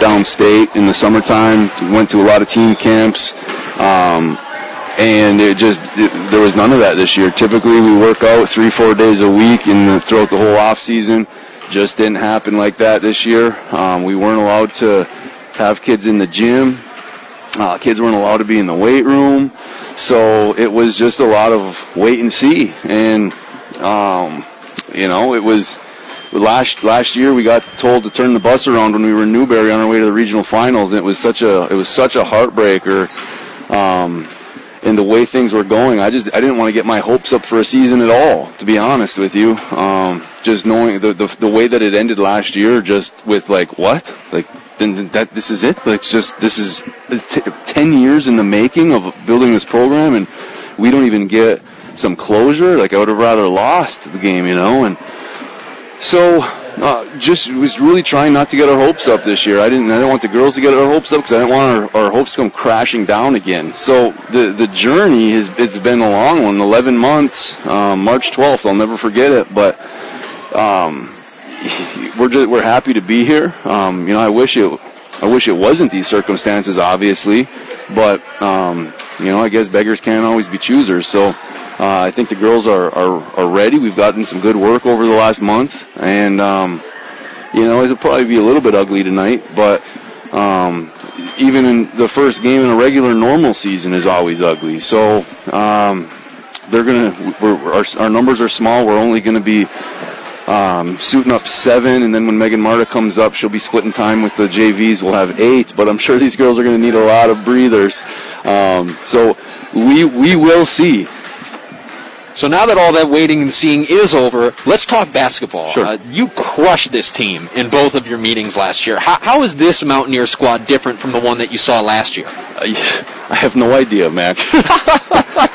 downstate in the summertime. Went to a lot of team camps. Um, and it just it, there was none of that this year. Typically, we work out three, four days a week, and throughout the whole off season, just didn't happen like that this year. Um, we weren't allowed to have kids in the gym. Uh, kids weren't allowed to be in the weight room, so it was just a lot of wait and see. And um, you know, it was last last year we got told to turn the bus around when we were in Newberry on our way to the regional finals. And it was such a it was such a heartbreaker. Um, in the way things were going, I just I didn't want to get my hopes up for a season at all. To be honest with you, um, just knowing the, the the way that it ended last year, just with like what like then that this is it. Like it's just this is t- ten years in the making of building this program, and we don't even get some closure. Like I would have rather lost the game, you know, and so uh, just was really trying not to get our hopes up this year. I didn't. I didn't want the girls to get our hopes up because I didn't want our, our hopes to come crashing down again. So the the journey has it's been a long one. Eleven months. Um, March twelfth. I'll never forget it. But um, we're just we're happy to be here. Um, you know, I wish it I wish it wasn't these circumstances, obviously, but um, you know, I guess beggars can't always be choosers. So. Uh, I think the girls are, are, are ready. We've gotten some good work over the last month, and um, you know it'll probably be a little bit ugly tonight, but um, even in the first game in a regular normal season is always ugly. So um, they're gonna our, our numbers are small. We're only gonna be um, suiting up seven, and then when Megan Marta comes up, she'll be splitting time with the JVs. We'll have eight, but I'm sure these girls are going to need a lot of breathers. Um, so we we will see. So now that all that waiting and seeing is over, let's talk basketball. Sure. Uh, you crushed this team in both of your meetings last year. How, how is this Mountaineer squad different from the one that you saw last year? I, I have no idea, Max.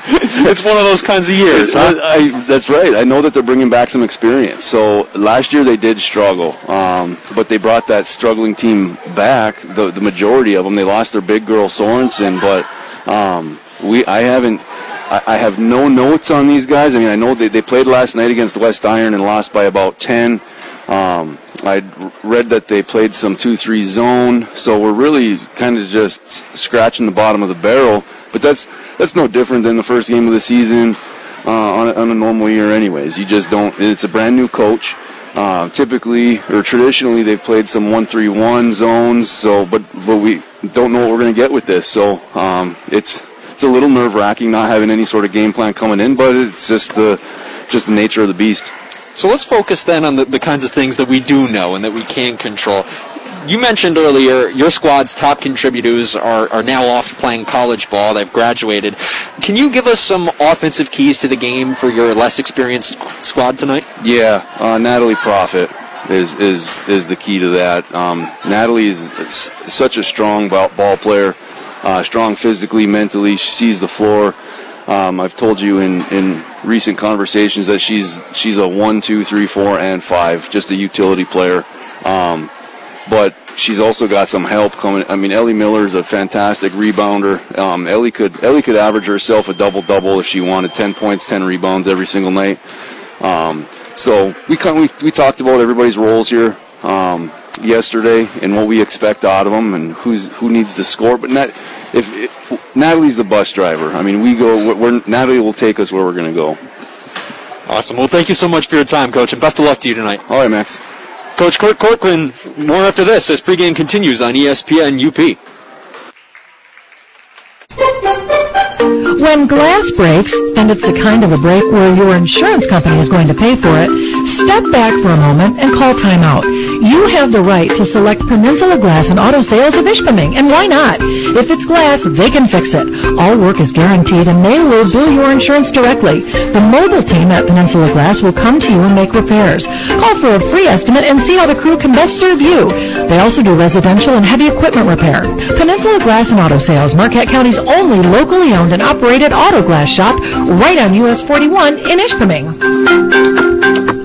it's one of those kinds of years. Huh? I, I, that's right. I know that they're bringing back some experience. So last year they did struggle, um, but they brought that struggling team back. The, the majority of them, they lost their big girl Sorensen, but um, we I haven't. I, I have no notes on these guys. I mean, I know they, they played last night against West Iron and lost by about ten. Um, I read that they played some 2-3 zone, so we're really kind of just scratching the bottom of the barrel. But that's that's no different than the first game of the season uh, on, a, on, a, normal year, anyways. You just don't. It's a brand new coach. Uh, typically or traditionally, they've played some 1-3-1 zones. So, but but we don't know what we're going to get with this. So um, it's it's a little nerve wracking not having any sort of game plan coming in, but it's just the just the nature of the beast. So let's focus then on the, the kinds of things that we do know and that we can control. You mentioned earlier your squad's top contributors are, are now off playing college ball. They've graduated. Can you give us some offensive keys to the game for your less experienced squad tonight? Yeah, uh, Natalie Profit is is is the key to that. Um, Natalie is such a strong ball player, uh, strong physically, mentally. She sees the floor. Um, I've told you in, in recent conversations that she's she's a one, two, three, four, and five, just a utility player. Um, but she's also got some help coming. I mean, Ellie Miller is a fantastic rebounder. Um, Ellie could Ellie could average herself a double double if she wanted, ten points, ten rebounds every single night. Um, so we, we we talked about everybody's roles here um, yesterday and what we expect out of them and who's who needs to score. But not, if, if Natalie's the bus driver, I mean, we go. We're, Natalie will take us where we're going to go. Awesome. Well, thank you so much for your time, Coach, and best of luck to you tonight. All right, Max. Coach Kurt Corcoran, more after this as pregame continues on ESPN UP. When glass breaks, and it's the kind of a break where your insurance company is going to pay for it, step back for a moment and call timeout. You have the right to select Peninsula Glass and Auto Sales of Ishpeming, and why not? If it's glass, they can fix it. All work is guaranteed and they will bill your insurance directly. The mobile team at Peninsula Glass will come to you and make repairs. Call for a free estimate and see how the crew can best serve you. They also do residential and heavy equipment repair. Peninsula Glass and Auto Sales, Marquette County's only locally owned and operated auto glass shop, right on US 41 in Ishpeming.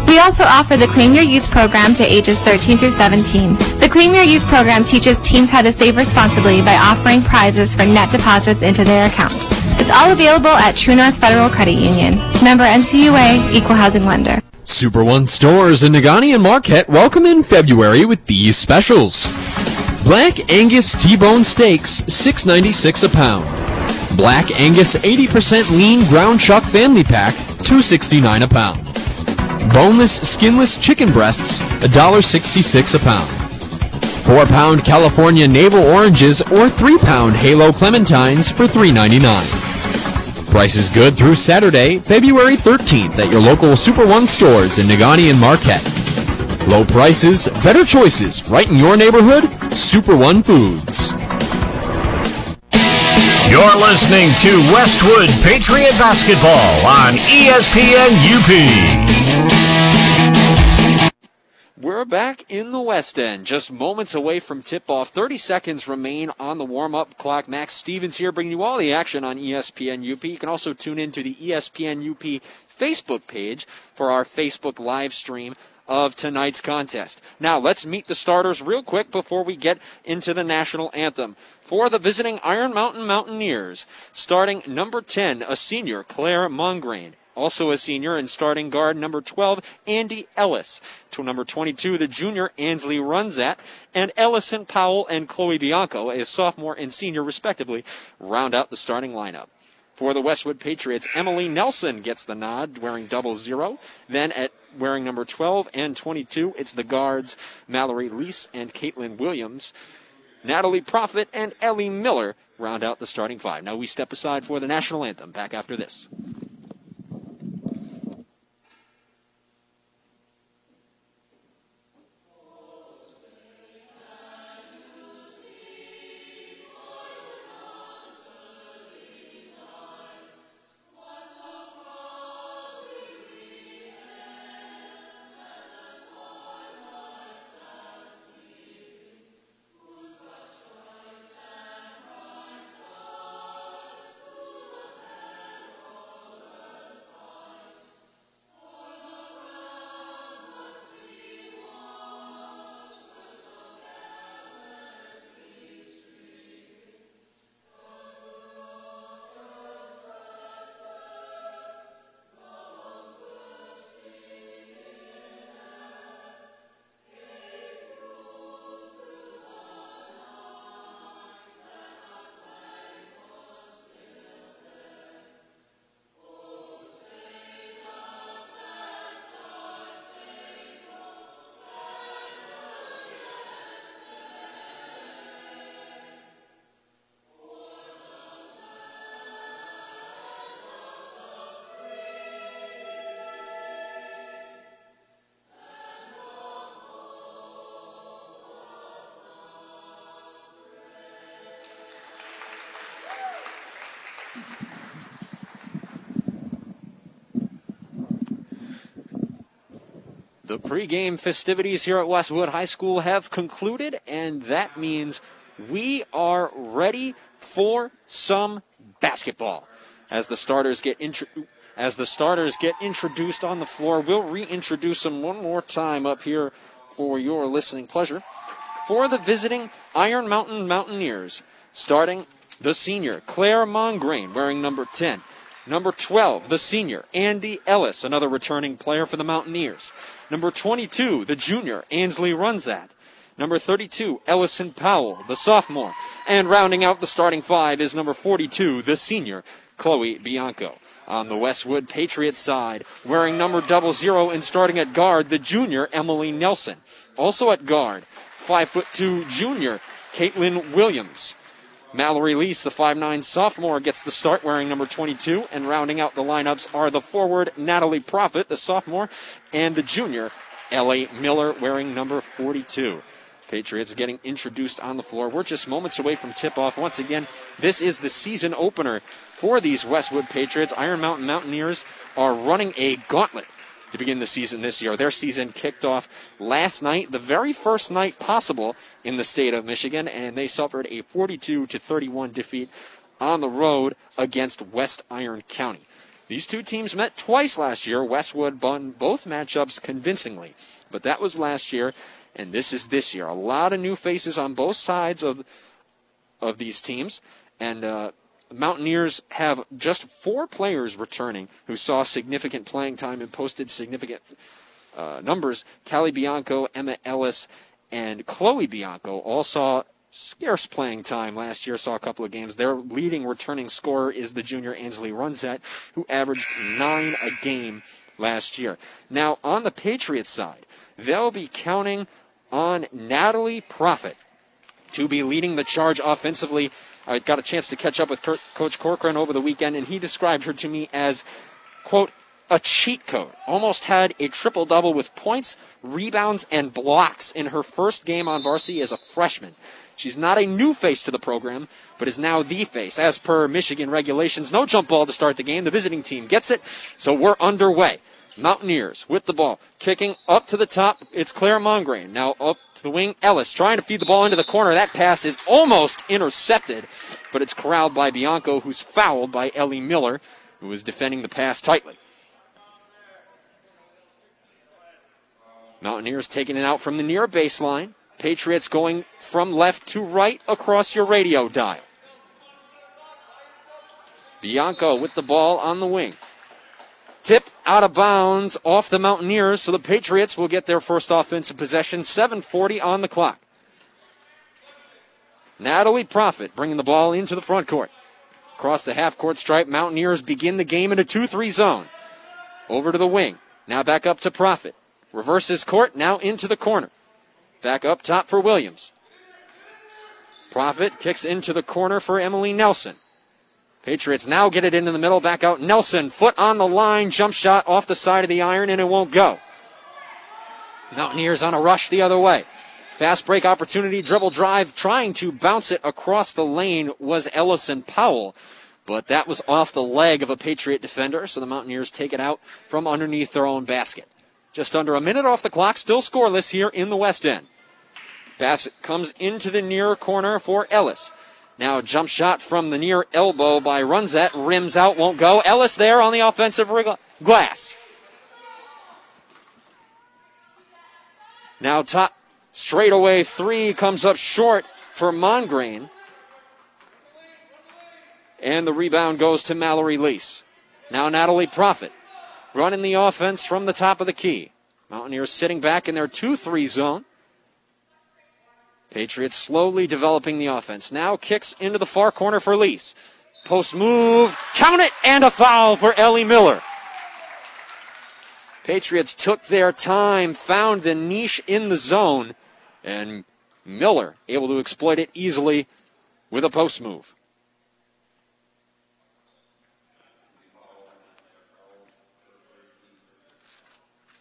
We also offer the Claim Your Youth program to ages 13 through 17. The Claim Your Youth program teaches teens how to save responsibly by offering prizes for net deposits into their account. It's all available at True North Federal Credit Union. Member NCUA, Equal Housing Lender. Super One stores in Negaunee and Marquette welcome in February with these specials. Black Angus T-bone steaks, $6.96 a pound. Black Angus 80% lean ground chuck family pack, $2.69 a pound. Boneless, skinless chicken breasts, $1.66 a pound. 4 pound California navel oranges or 3 pound Halo clementines for $3.99. Price is good through Saturday, February 13th at your local Super One stores in Negaunee and Marquette. Low prices, better choices, right in your neighborhood? Super One Foods. You're listening to Westwood Patriot Basketball on ESPN UP. We're back in the West End, just moments away from tip off. 30 seconds remain on the warm up clock. Max Stevens here bringing you all the action on ESPN UP. You can also tune in to the ESPN UP Facebook page for our Facebook live stream of tonight's contest. Now, let's meet the starters real quick before we get into the national anthem. For the visiting Iron Mountain Mountaineers, starting number 10, a senior, Claire Mongrain. Also a senior and starting guard number 12, Andy Ellis. To number 22, the junior, Ansley Runzat. And Ellison Powell and Chloe Bianco, a sophomore and senior respectively, round out the starting lineup. For the Westwood Patriots, Emily Nelson gets the nod, wearing double zero. Then at wearing number 12 and 22, it's the guards Mallory Leese and Caitlin Williams. Natalie Profit and Ellie Miller round out the starting five. Now we step aside for the national anthem. Back after this. The pregame festivities here at Westwood High School have concluded, and that means we are ready for some basketball. As the starters get intro- as the starters get introduced on the floor, we'll reintroduce them one more time up here for your listening pleasure. For the visiting Iron Mountain Mountaineers, starting the senior Claire Mongrain wearing number 10. Number 12, the senior, Andy Ellis, another returning player for the Mountaineers. Number 22, the junior, Ansley Runzat. Number 32, Ellison Powell, the sophomore. And rounding out the starting five is number 42, the senior, Chloe Bianco. On the Westwood Patriots side, wearing number double zero and starting at guard, the junior, Emily Nelson. Also at guard, five foot two junior, Caitlin Williams. Mallory Lease, the 5'9 sophomore, gets the start wearing number 22, and rounding out the lineups are the forward Natalie Profit, the sophomore, and the junior Ellie Miller wearing number 42. Patriots getting introduced on the floor. We're just moments away from tip off. Once again, this is the season opener for these Westwood Patriots. Iron Mountain Mountaineers are running a gauntlet to begin the season this year. Their season kicked off last night, the very first night possible in the state of Michigan, and they suffered a 42 to 31 defeat on the road against West Iron County. These two teams met twice last year. Westwood won both matchups convincingly, but that was last year, and this is this year. A lot of new faces on both sides of of these teams, and uh, Mountaineers have just four players returning who saw significant playing time and posted significant uh, numbers. Callie Bianco, Emma Ellis, and Chloe Bianco all saw scarce playing time last year, saw a couple of games. Their leading returning scorer is the junior Ansley Runzat, who averaged nine a game last year. Now, on the Patriots side, they'll be counting on Natalie Profit to be leading the charge offensively. I got a chance to catch up with Coach Corcoran over the weekend, and he described her to me as, quote, a cheat code. Almost had a triple double with points, rebounds, and blocks in her first game on varsity as a freshman. She's not a new face to the program, but is now the face. As per Michigan regulations, no jump ball to start the game. The visiting team gets it, so we're underway. Mountaineers with the ball, kicking up to the top. It's Claire Mongrain. Now up to the wing. Ellis trying to feed the ball into the corner. That pass is almost intercepted, but it's corralled by Bianco, who's fouled by Ellie Miller, who is defending the pass tightly. Mountaineers taking it out from the near baseline. Patriots going from left to right across your radio dial. Bianco with the ball on the wing. Tip out of bounds off the Mountaineers, so the Patriots will get their first offensive possession. 7.40 on the clock. Natalie Profit bringing the ball into the front court. Across the half court stripe, Mountaineers begin the game in a 2 3 zone. Over to the wing. Now back up to Profit. Reverses court, now into the corner. Back up top for Williams. Profit kicks into the corner for Emily Nelson. Patriots now get it into the middle, back out. Nelson, foot on the line, jump shot off the side of the iron, and it won't go. Mountaineers on a rush the other way. Fast break opportunity, dribble drive, trying to bounce it across the lane was Ellison Powell. But that was off the leg of a Patriot defender, so the Mountaineers take it out from underneath their own basket. Just under a minute off the clock, still scoreless here in the West End. Bassett comes into the near corner for Ellis. Now a jump shot from the near elbow by Runzat. Rims out, won't go. Ellis there on the offensive glass. Now top straightaway three comes up short for Mongrain. And the rebound goes to Mallory Lease. Now Natalie Profit running the offense from the top of the key. Mountaineers sitting back in their 2 3 zone. Patriots slowly developing the offense. Now kicks into the far corner for Lease. Post move, count it, and a foul for Ellie Miller. Patriots took their time, found the niche in the zone, and Miller able to exploit it easily with a post move.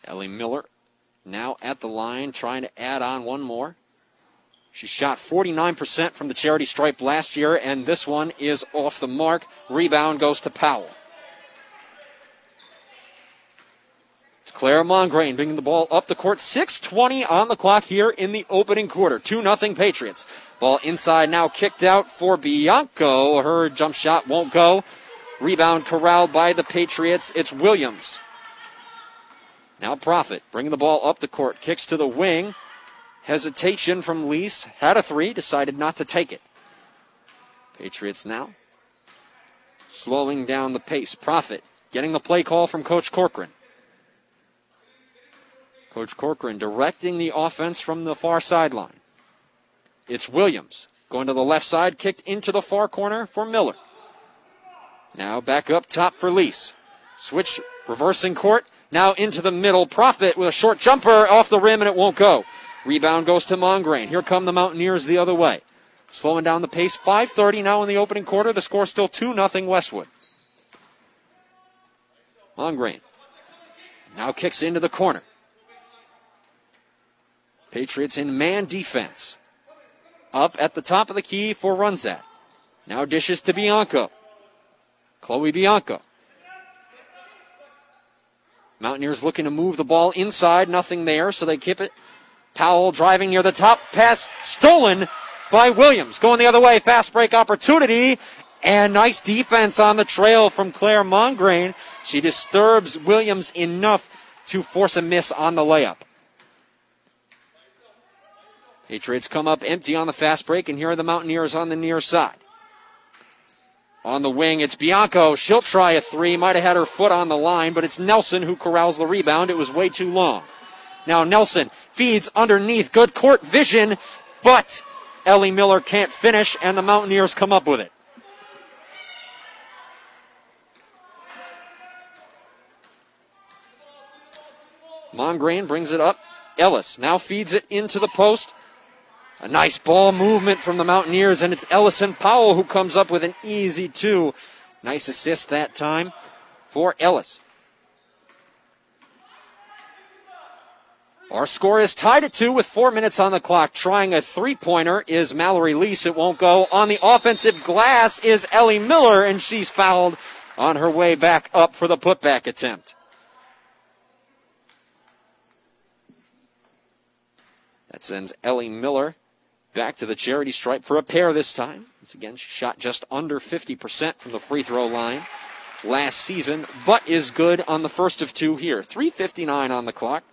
Ellie Miller now at the line trying to add on one more. She shot 49% from the charity stripe last year, and this one is off the mark. Rebound goes to Powell. It's Claire Mongrain bringing the ball up the court. 6.20 on the clock here in the opening quarter. 2 0 Patriots. Ball inside now kicked out for Bianco. Her jump shot won't go. Rebound corralled by the Patriots. It's Williams. Now Profit bringing the ball up the court. Kicks to the wing. Hesitation from Lease. Had a three. Decided not to take it. Patriots now slowing down the pace. Profit getting the play call from Coach Corcoran. Coach Corcoran directing the offense from the far sideline. It's Williams going to the left side, kicked into the far corner for Miller. Now back up top for Lease. Switch reversing court. Now into the middle. Profit with a short jumper off the rim and it won't go. Rebound goes to Mongrain. Here come the Mountaineers the other way. Slowing down the pace. 5.30 now in the opening quarter. The score still 2 0 Westwood. Mongrain now kicks into the corner. Patriots in man defense. Up at the top of the key for Runzat. Now dishes to Bianco. Chloe Bianco. Mountaineers looking to move the ball inside, nothing there, so they keep it. Powell driving near the top, pass stolen by Williams. Going the other way, fast break opportunity, And nice defense on the trail from Claire Mongrain. She disturbs Williams enough to force a miss on the layup. Patriots come up empty on the fast break, and here are the Mountaineers on the near side. On the wing, it's Bianco. She'll try a three. Might have had her foot on the line, but it's Nelson who corrals the rebound. It was way too long. Now Nelson feeds underneath. Good court vision, but Ellie Miller can't finish, and the Mountaineers come up with it. Mongrain brings it up. Ellis now feeds it into the post. A nice ball movement from the Mountaineers, and it's Ellison Powell who comes up with an easy two. Nice assist that time for Ellis. Our score is tied at two with four minutes on the clock. Trying a three pointer is Mallory Lease. It won't go. On the offensive glass is Ellie Miller, and she's fouled on her way back up for the putback attempt. That sends Ellie Miller back to the charity stripe for a pair this time. Once again, she shot just under 50% from the free throw line last season, but is good on the first of two here. 3.59 on the clock.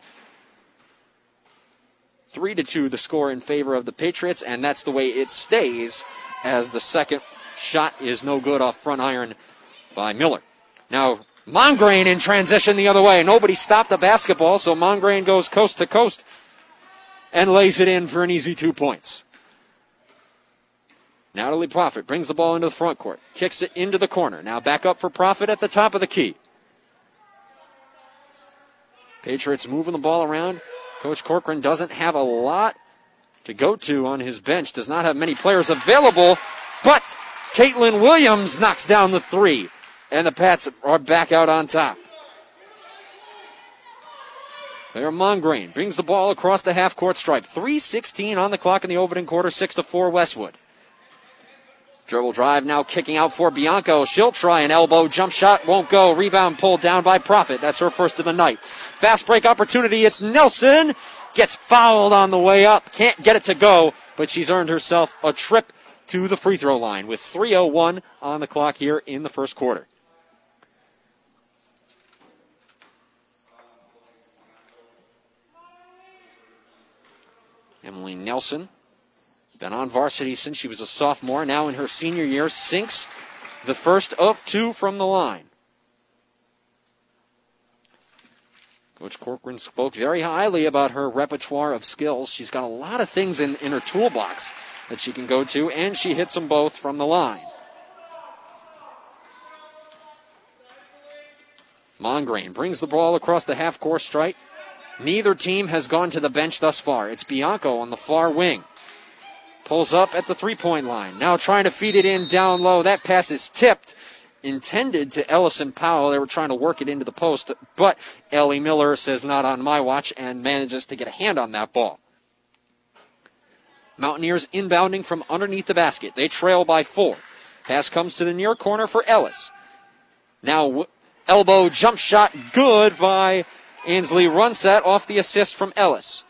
3 to 2 the score in favor of the Patriots, and that's the way it stays as the second shot is no good off front iron by Miller. Now, Mongrain in transition the other way. Nobody stopped the basketball, so Mongrain goes coast to coast and lays it in for an easy two points. Natalie Profit brings the ball into the front court, kicks it into the corner. Now back up for Profit at the top of the key. Patriots moving the ball around. Coach Corcoran doesn't have a lot to go to on his bench, does not have many players available, but Caitlin Williams knocks down the three, and the Pats are back out on top. There, Mongrain brings the ball across the half court stripe. 3.16 on the clock in the opening quarter, 6 to 4 Westwood. Dribble drive now kicking out for Bianco. She'll try an elbow. Jump shot won't go. Rebound pulled down by Profit. That's her first of the night. Fast break opportunity. It's Nelson. Gets fouled on the way up. Can't get it to go, but she's earned herself a trip to the free throw line with 3.01 on the clock here in the first quarter. Emily Nelson, been on varsity since she was a sophomore, now in her senior year, sinks the first of two from the line. Coach Corcoran spoke very highly about her repertoire of skills. She's got a lot of things in, in her toolbox that she can go to, and she hits them both from the line. Mongrain brings the ball across the half court stripe. Neither team has gone to the bench thus far. It's Bianco on the far wing. Pulls up at the three point line. Now trying to feed it in down low. That pass is tipped. Intended to Ellison Powell. They were trying to work it into the post, but Ellie Miller says not on my watch and manages to get a hand on that ball. Mountaineers inbounding from underneath the basket. They trail by four. Pass comes to the near corner for Ellis. Now elbow jump shot good by Ainsley Runset off the assist from Ellis.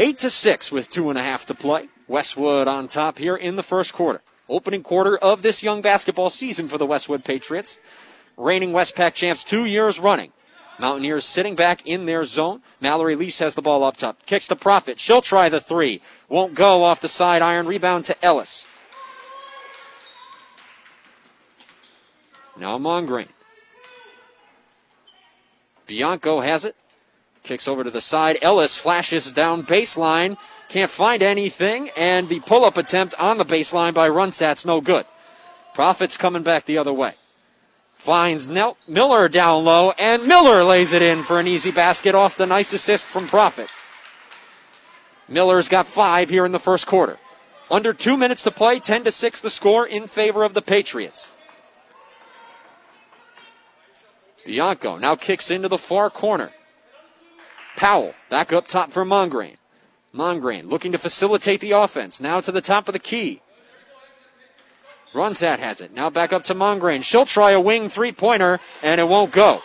Eight to six with two and a half to play. Westwood on top here in the first quarter. Opening quarter of this young basketball season for the Westwood Patriots. Reigning Westpac champs two years running. Mountaineers sitting back in their zone. Mallory Lease has the ball up top. Kicks the Profit. She'll try the three. Won't go off the side iron. Rebound to Ellis. Now Mongrain. Bianco has it. Kicks over to the side. Ellis flashes down baseline. Can't find anything. And the pull up attempt on the baseline by Runsat's no good. Profits coming back the other way. Finds Nel- Miller down low. And Miller lays it in for an easy basket off the nice assist from Profit. Miller's got five here in the first quarter. Under two minutes to play, 10 to 6 the score in favor of the Patriots. Bianco now kicks into the far corner. Powell back up top for Mongrain. Mongrain looking to facilitate the offense. Now to the top of the key. Runsat has it. Now back up to Mongrain. She'll try a wing three pointer and it won't go.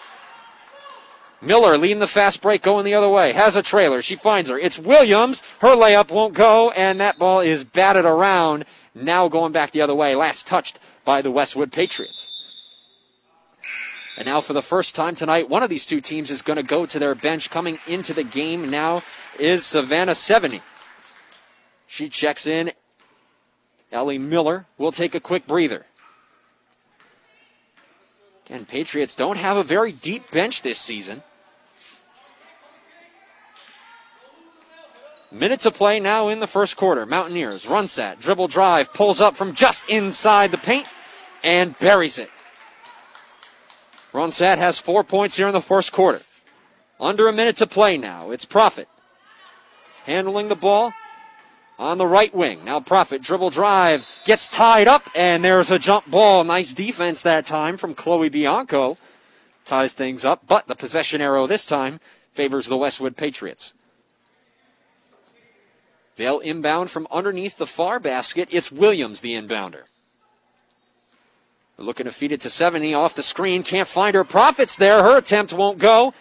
Miller leading the fast break going the other way. Has a trailer. She finds her. It's Williams. Her layup won't go, and that ball is batted around. Now going back the other way. Last touched by the Westwood Patriots. And now, for the first time tonight, one of these two teams is going to go to their bench. Coming into the game now is Savannah 70. She checks in. Ellie Miller will take a quick breather. Again, Patriots don't have a very deep bench this season. Minute to play now in the first quarter. Mountaineers run set, dribble drive, pulls up from just inside the paint and buries it. Ronsat has four points here in the first quarter. Under a minute to play now. It's Profit handling the ball on the right wing. Now Profit dribble drive gets tied up and there's a jump ball. Nice defense that time from Chloe Bianco. Ties things up, but the possession arrow this time favors the Westwood Patriots. They'll inbound from underneath the far basket. It's Williams, the inbounder. Looking to feed it to 70 off the screen. Can't find her. Profits there. Her attempt won't go.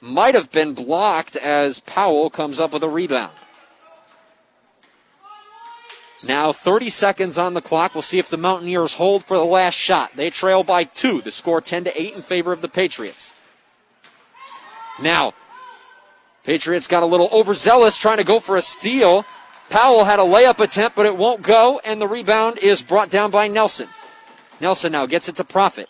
Might have been blocked as Powell comes up with a rebound. Now 30 seconds on the clock. We'll see if the Mountaineers hold for the last shot. They trail by two. The score 10 to 8 in favor of the Patriots. Now, Patriots got a little overzealous trying to go for a steal. Powell had a layup attempt, but it won't go, and the rebound is brought down by Nelson. Nelson now gets it to Profit.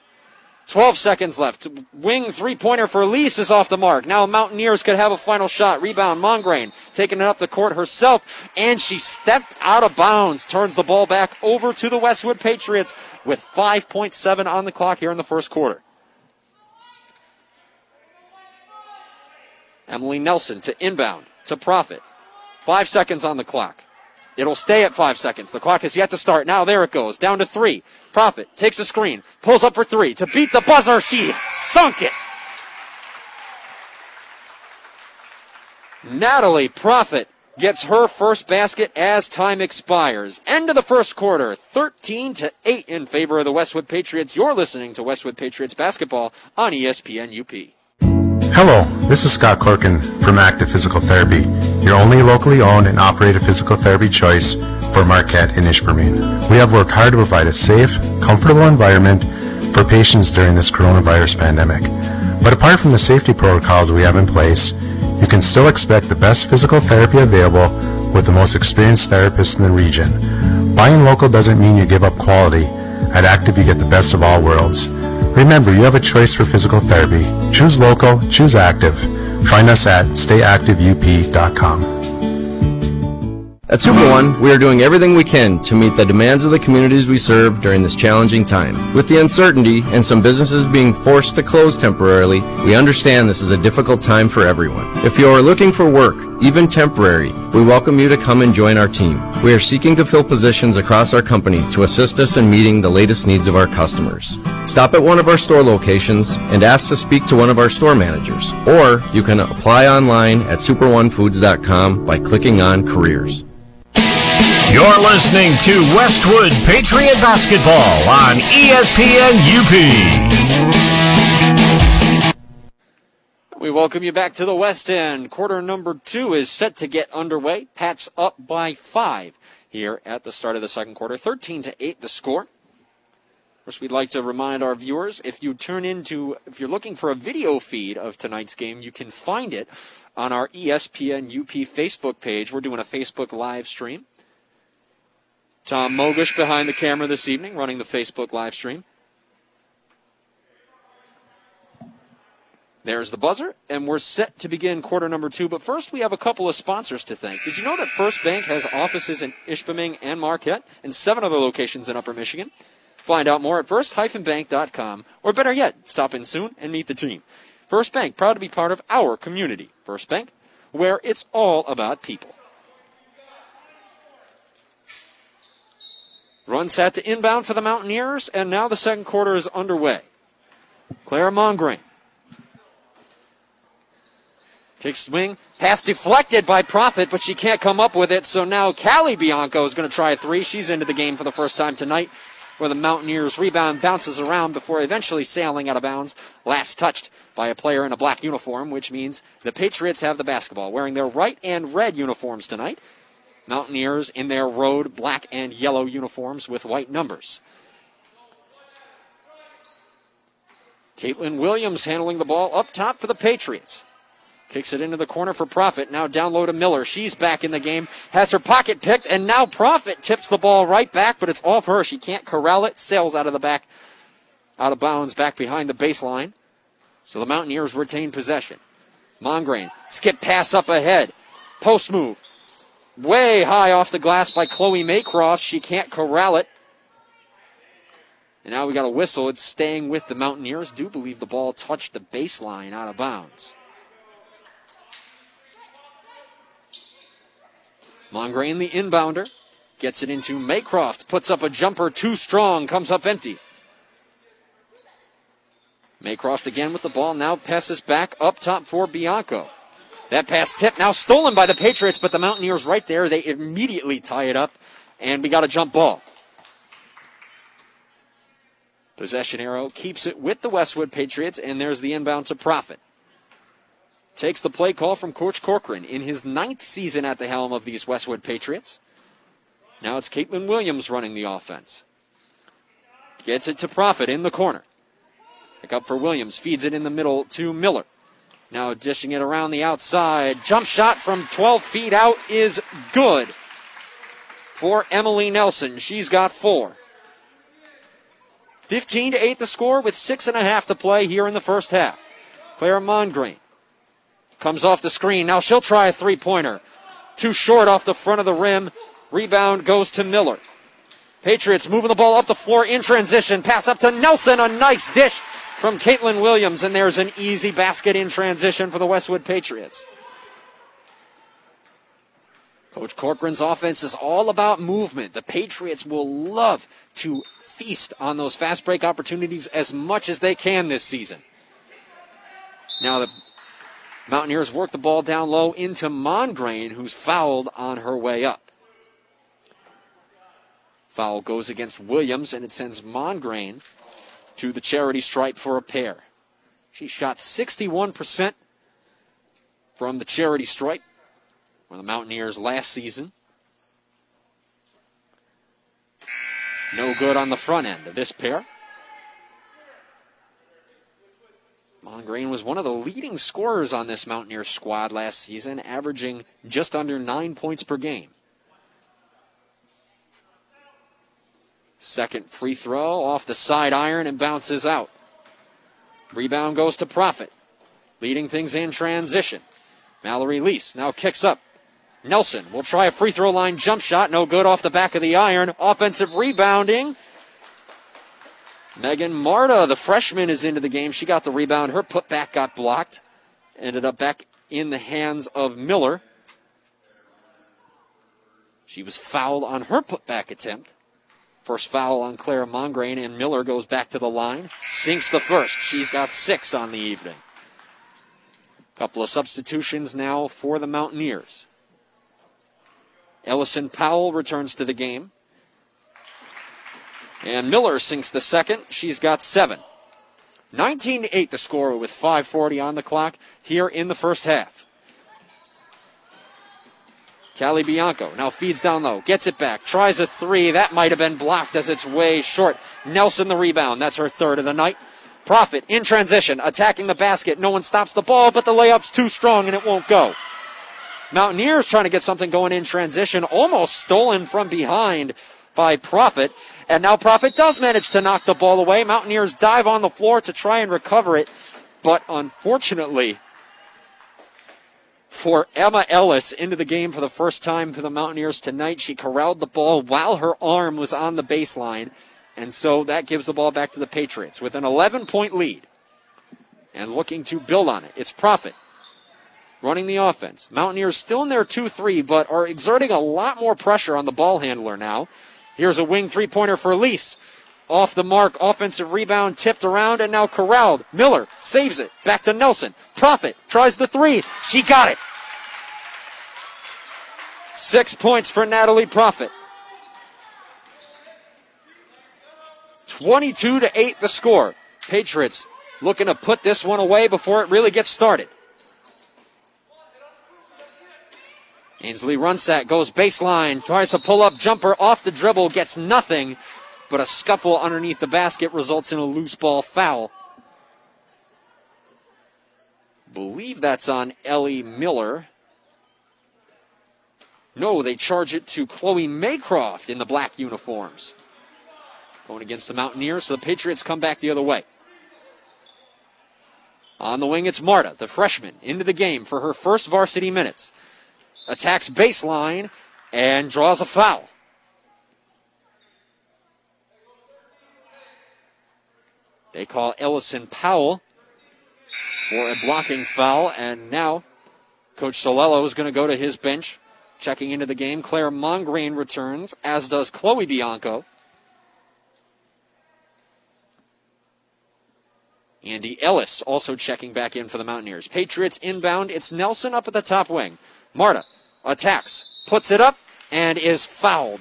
12 seconds left. Wing three pointer for Elise is off the mark. Now Mountaineers could have a final shot. Rebound Mongrain taking it up the court herself, and she stepped out of bounds. Turns the ball back over to the Westwood Patriots with 5.7 on the clock here in the first quarter. Emily Nelson to inbound to Profit. Five seconds on the clock. It'll stay at five seconds. The clock has yet to start. Now there it goes. Down to three. Profit takes a screen. Pulls up for three. To beat the buzzer, she sunk it. Natalie Profit gets her first basket as time expires. End of the first quarter, 13 to 8 in favor of the Westwood Patriots. You're listening to Westwood Patriots basketball on ESPN UP. Hello, this is Scott Corkin from Active Physical Therapy, your only locally owned and operated physical therapy choice for Marquette and Ishpeming. We have worked hard to provide a safe, comfortable environment for patients during this coronavirus pandemic. But apart from the safety protocols we have in place, you can still expect the best physical therapy available with the most experienced therapists in the region. Buying local doesn't mean you give up quality. At Active, you get the best of all worlds. Remember, you have a choice for physical therapy. Choose local, choose active. Find us at stayactiveup.com. At Super One, we are doing everything we can to meet the demands of the communities we serve during this challenging time. With the uncertainty and some businesses being forced to close temporarily, we understand this is a difficult time for everyone. If you are looking for work, even temporary, we welcome you to come and join our team. We are seeking to fill positions across our company to assist us in meeting the latest needs of our customers. Stop at one of our store locations and ask to speak to one of our store managers, or you can apply online at superonefoods.com by clicking on careers. You're listening to Westwood Patriot Basketball on ESPN UP. We welcome you back to the West End. Quarter number two is set to get underway. Pats up by five here at the start of the second quarter. 13 to 8 the score. Course, we'd like to remind our viewers if you turn into, if you're looking for a video feed of tonight's game, you can find it on our ESPN UP Facebook page. We're doing a Facebook live stream. Tom Mogish behind the camera this evening, running the Facebook live stream. There's the buzzer, and we're set to begin quarter number two. But first, we have a couple of sponsors to thank. Did you know that First Bank has offices in Ishpeming and Marquette and seven other locations in Upper Michigan? Find out more at first-bank.com, or better yet, stop in soon and meet the team. First Bank, proud to be part of our community. First Bank, where it's all about people. Run set to inbound for the Mountaineers, and now the second quarter is underway. Clara Mongrain. Kick swing. Pass deflected by Profit, but she can't come up with it. So now Callie Bianco is going to try a three. She's into the game for the first time tonight. where the Mountaineers rebound bounces around before eventually sailing out of bounds. Last touched by a player in a black uniform, which means the Patriots have the basketball, wearing their white and red uniforms tonight. Mountaineers in their road black and yellow uniforms with white numbers. Caitlin Williams handling the ball up top for the Patriots. Kicks it into the corner for Profit. Now down low to Miller. She's back in the game. Has her pocket picked, and now Profit tips the ball right back, but it's off her. She can't corral it. Sails out of the back, out of bounds, back behind the baseline. So the Mountaineers retain possession. Mongrain. Skip pass up ahead. Post move. Way high off the glass by Chloe Maycroft. She can't corral it. And now we got a whistle. It's staying with the Mountaineers. Do believe the ball touched the baseline out of bounds. Mongrain, the inbounder, gets it into Maycroft, puts up a jumper too strong, comes up empty. Maycroft again with the ball, now passes back up top for Bianco. That pass tip now stolen by the Patriots, but the Mountaineers right there, they immediately tie it up, and we got a jump ball. Possession arrow keeps it with the Westwood Patriots, and there's the inbound to Profit takes the play call from Coach Corcoran in his ninth season at the helm of these Westwood Patriots. Now it's Caitlin Williams running the offense. Gets it to Profit in the corner. Pick up for Williams, feeds it in the middle to Miller. Now dishing it around the outside. Jump shot from 12 feet out is good for Emily Nelson. She's got four. 15 to 8 the score with six and a half to play here in the first half. Claire Mongrain Comes off the screen. Now she'll try a three pointer. Too short off the front of the rim. Rebound goes to Miller. Patriots moving the ball up the floor in transition. Pass up to Nelson. A nice dish from Caitlin Williams. And there's an easy basket in transition for the Westwood Patriots. Coach Corcoran's offense is all about movement. The Patriots will love to feast on those fast break opportunities as much as they can this season. Now the Mountaineers work the ball down low into Mongrain, who's fouled on her way up. Foul goes against Williams, and it sends Mongrain to the charity stripe for a pair. She shot 61% from the charity stripe for the Mountaineers last season. No good on the front end of this pair. Mongrain was one of the leading scorers on this Mountaineer squad last season, averaging just under nine points per game. Second free throw off the side iron and bounces out. Rebound goes to Profit, leading things in transition. Mallory Lease now kicks up. Nelson will try a free throw line jump shot, no good off the back of the iron. Offensive rebounding Megan Marta, the freshman, is into the game. She got the rebound. Her putback got blocked. Ended up back in the hands of Miller. She was fouled on her putback attempt. First foul on Clara Mongrain, and Miller goes back to the line. Sinks the first. She's got six on the evening. Couple of substitutions now for the Mountaineers. Ellison Powell returns to the game. And Miller sinks the second. She's got seven. 19 to 8 the score with 5.40 on the clock here in the first half. Callie Bianco now feeds down low, gets it back, tries a three. That might have been blocked as it's way short. Nelson the rebound. That's her third of the night. Profit in transition, attacking the basket. No one stops the ball, but the layup's too strong and it won't go. Mountaineers trying to get something going in transition, almost stolen from behind by Profit. And now Profit does manage to knock the ball away. Mountaineers dive on the floor to try and recover it. But unfortunately, for Emma Ellis into the game for the first time for the Mountaineers tonight, she corralled the ball while her arm was on the baseline. And so that gives the ball back to the Patriots with an 11 point lead. And looking to build on it. It's Profit running the offense. Mountaineers still in their 2 3, but are exerting a lot more pressure on the ball handler now. Here's a wing three pointer for Elise. Off the mark, offensive rebound tipped around and now corralled. Miller saves it. Back to Nelson. Profit tries the three. She got it. Six points for Natalie Profit. 22 to 8 the score. Patriots looking to put this one away before it really gets started. Ainsley Runsack goes baseline, tries to pull up jumper off the dribble, gets nothing, but a scuffle underneath the basket results in a loose ball foul. Believe that's on Ellie Miller. No, they charge it to Chloe Maycroft in the black uniforms. Going against the Mountaineers, so the Patriots come back the other way. On the wing, it's Marta, the freshman, into the game for her first varsity minutes. Attacks baseline and draws a foul. They call Ellison Powell for a blocking foul, and now Coach Solello is going to go to his bench. Checking into the game, Claire Mongrain returns, as does Chloe Bianco. Andy Ellis also checking back in for the Mountaineers. Patriots inbound. It's Nelson up at the top wing. Marta attacks, puts it up, and is fouled.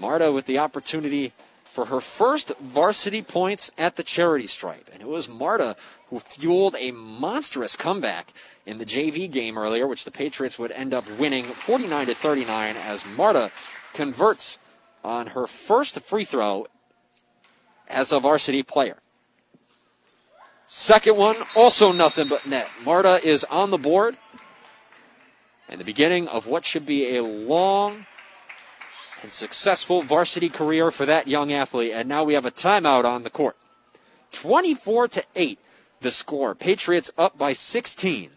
Marta with the opportunity for her first varsity points at the charity stripe. And it was Marta who fueled a monstrous comeback in the JV game earlier, which the Patriots would end up winning 49 to 39 as Marta converts on her first free throw as a varsity player. Second one, also nothing but net. Marta is on the board. And the beginning of what should be a long and successful varsity career for that young athlete. And now we have a timeout on the court. 24 to 8, the score. Patriots up by 16.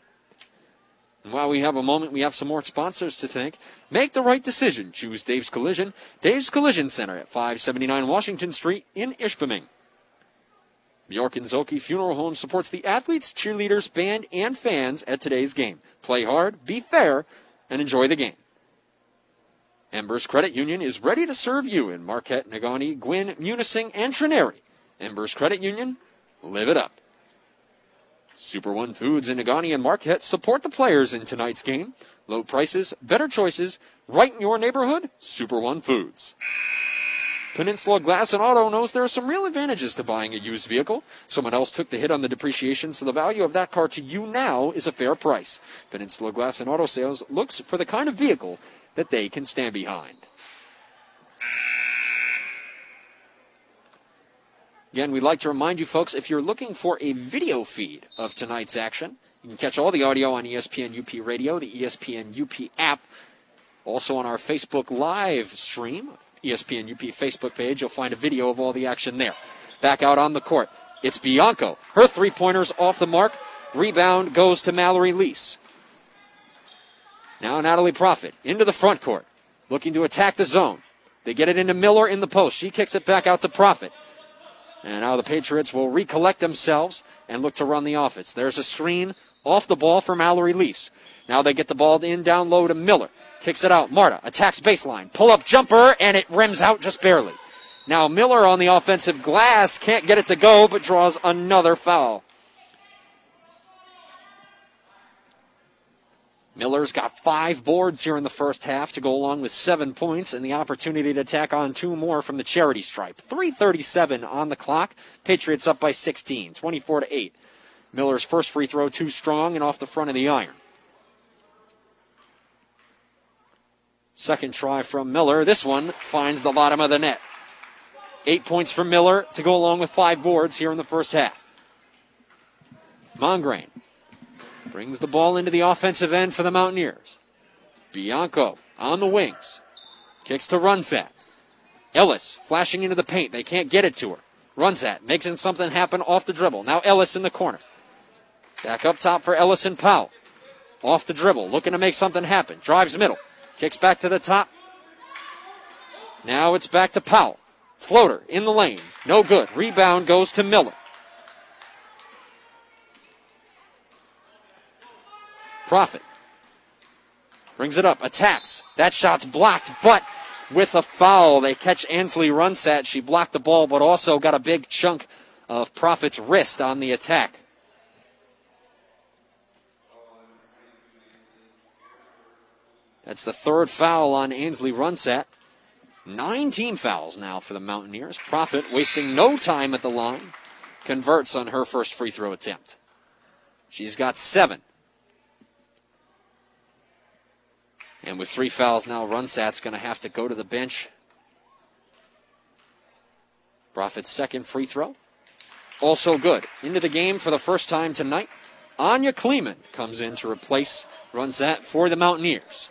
And while we have a moment, we have some more sponsors to thank. Make the right decision. Choose Dave's Collision. Dave's Collision Center at 579 Washington Street in Ishpeming. Bjork and Zhulkie Funeral Home supports the athletes, cheerleaders, band, and fans at today's game. Play hard, be fair, and enjoy the game. Embers Credit Union is ready to serve you in Marquette, Negaunee, Gwinn, Munising, and Trenary. Embers Credit Union, live it up. Super One Foods in Negaunee and Marquette support the players in tonight's game. Low prices, better choices, right in your neighborhood, Super One Foods. Peninsula Glass and Auto knows there are some real advantages to buying a used vehicle. Someone else took the hit on the depreciation, so the value of that car to you now is a fair price. Peninsula Glass and Auto Sales looks for the kind of vehicle that they can stand behind. Again, we'd like to remind you folks if you're looking for a video feed of tonight's action, you can catch all the audio on ESPN UP Radio, the ESPN UP app, also on our Facebook live stream, ESPN UP Facebook page. You'll find a video of all the action there. Back out on the court, it's Bianco. Her three pointers off the mark. Rebound goes to Mallory Lease. Now Natalie Profit into the front court, looking to attack the zone. They get it into Miller in the post. She kicks it back out to Profit. And now the Patriots will recollect themselves and look to run the offense. There's a screen off the ball for Mallory Lease. Now they get the ball in down low to Miller. Kicks it out. Marta attacks baseline. Pull up jumper, and it rims out just barely. Now Miller on the offensive glass can't get it to go, but draws another foul. Miller's got five boards here in the first half to go along with seven points and the opportunity to tack on two more from the charity stripe. 337 on the clock. Patriots up by 16, 24 to 8. Miller's first free throw too strong and off the front of the iron. Second try from Miller. This one finds the bottom of the net. Eight points for Miller to go along with five boards here in the first half. Mongrain brings the ball into the offensive end for the Mountaineers. Bianco on the wings. Kicks to Runzat. Ellis flashing into the paint. They can't get it to her. Runzat making something happen off the dribble. Now Ellis in the corner. Back up top for Ellis and Powell. Off the dribble, looking to make something happen. Drives middle. Kicks back to the top. Now it's back to Powell. Floater in the lane. No good. Rebound goes to Miller. Profit brings it up, attacks. That shot's blocked, but with a foul, they catch Ansley Runsat. She blocked the ball, but also got a big chunk of Profit's wrist on the attack. That's the third foul on Ainsley Runsat. Nine team fouls now for the Mountaineers. Profit wasting no time at the line. Converts on her first free throw attempt. She's got seven. And with three fouls now, Runsat's going to have to go to the bench. Profit's second free throw. Also good. Into the game for the first time tonight. Anya Kleeman comes in to replace Runsat for the Mountaineers.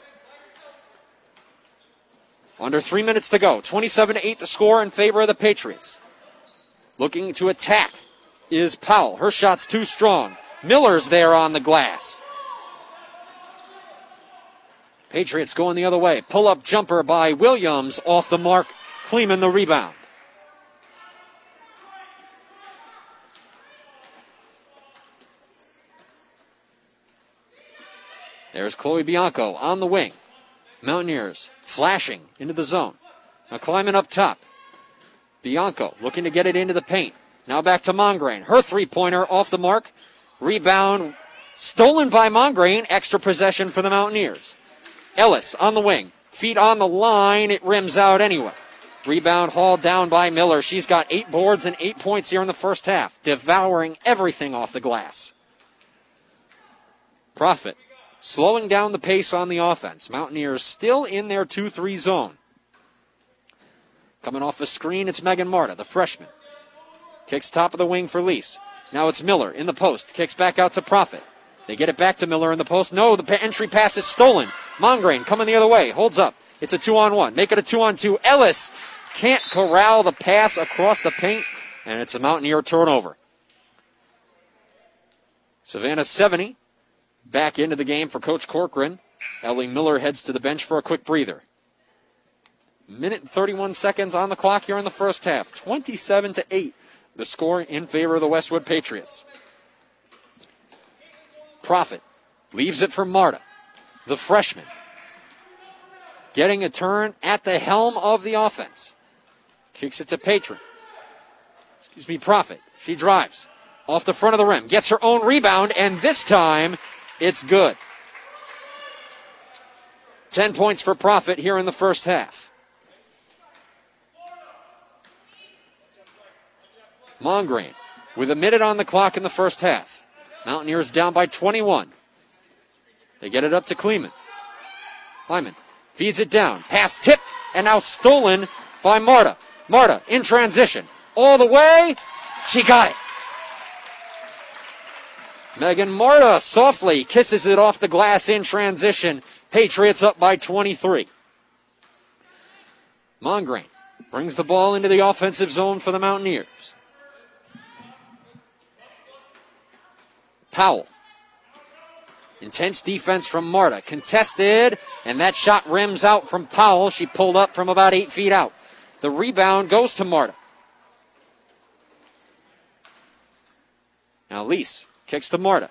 Under three minutes to go. 27 to 8 the score in favor of the Patriots. Looking to attack is Powell. Her shot's too strong. Miller's there on the glass. Patriots going the other way. Pull up jumper by Williams off the mark. Kleeman the rebound. There's Chloe Bianco on the wing. Mountaineers flashing into the zone. Now climbing up top. Bianco looking to get it into the paint. Now back to Mongrain. Her three pointer off the mark. Rebound stolen by Mongrain. Extra possession for the Mountaineers. Ellis on the wing. Feet on the line. It rims out anyway. Rebound hauled down by Miller. She's got eight boards and eight points here in the first half, devouring everything off the glass. Profit slowing down the pace on the offense. Mountaineers still in their 2 3 zone. Coming off a screen, it's Megan Marta, the freshman. Kicks top of the wing for Lease. Now it's Miller in the post. Kicks back out to Profit. They get it back to Miller in the post. No, the entry pass is stolen. Mongrain coming the other way. Holds up. It's a two on one. Make it a two on two. Ellis can't corral the pass across the paint, and it's a Mountaineer turnover. Savannah 70 back into the game for Coach Corcoran. Ellie Miller heads to the bench for a quick breather. Minute and 31 seconds on the clock here in the first half. 27 to 8, the score in favor of the Westwood Patriots. Profit leaves it for Marta, the freshman. Getting a turn at the helm of the offense. Kicks it to Patron. Excuse me, Profit. She drives off the front of the rim, gets her own rebound, and this time it's good. 10 points for profit here in the first half. Mongrain with a minute on the clock in the first half. Mountaineers down by 21. They get it up to Kleeman. Lyman feeds it down. Pass tipped and now stolen by Marta. Marta in transition. All the way. She got it. Megan Marta softly kisses it off the glass in transition. Patriots up by 23. Mongrain brings the ball into the offensive zone for the Mountaineers. Powell. Intense defense from Marta. Contested, and that shot rims out from Powell. She pulled up from about eight feet out. The rebound goes to Marta. Now Lease Kicks to Marta.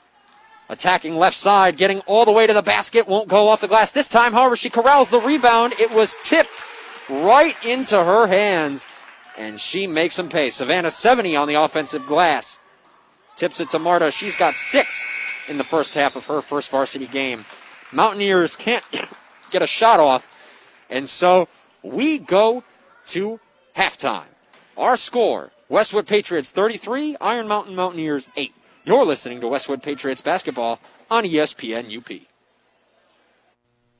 Attacking left side, getting all the way to the basket, won't go off the glass. This time, however, she corrals the rebound. It was tipped right into her hands, and she makes some pay. Savannah 70 on the offensive glass. Tips it to Marta. She's got six in the first half of her first varsity game. Mountaineers can't get a shot off, and so we go to halftime. Our score Westwood Patriots 33, Iron Mountain Mountaineers 8. You're listening to Westwood Patriots basketball on ESPN UP.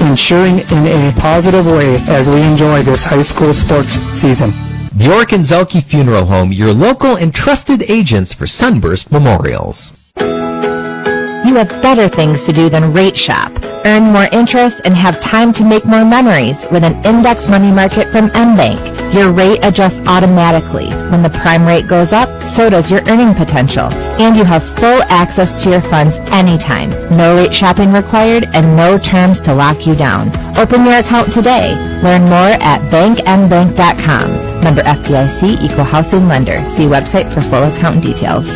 ensuring in a positive way as we enjoy this high school sports season. Bjork and Zhulkie Funeral Home, your local and trusted agents for Sunburst Memorials. You have better things to do than rate shop, earn more interest, and have time to make more memories with an index money market from MBank. Your rate adjusts automatically. When the prime rate goes up, so does your earning potential. And you have full access to your funds anytime. No rate shopping required and no terms to lock you down. Open your account today. Learn more at bankmbank.com. Member FDIC Equal Housing Lender. See website for full account details.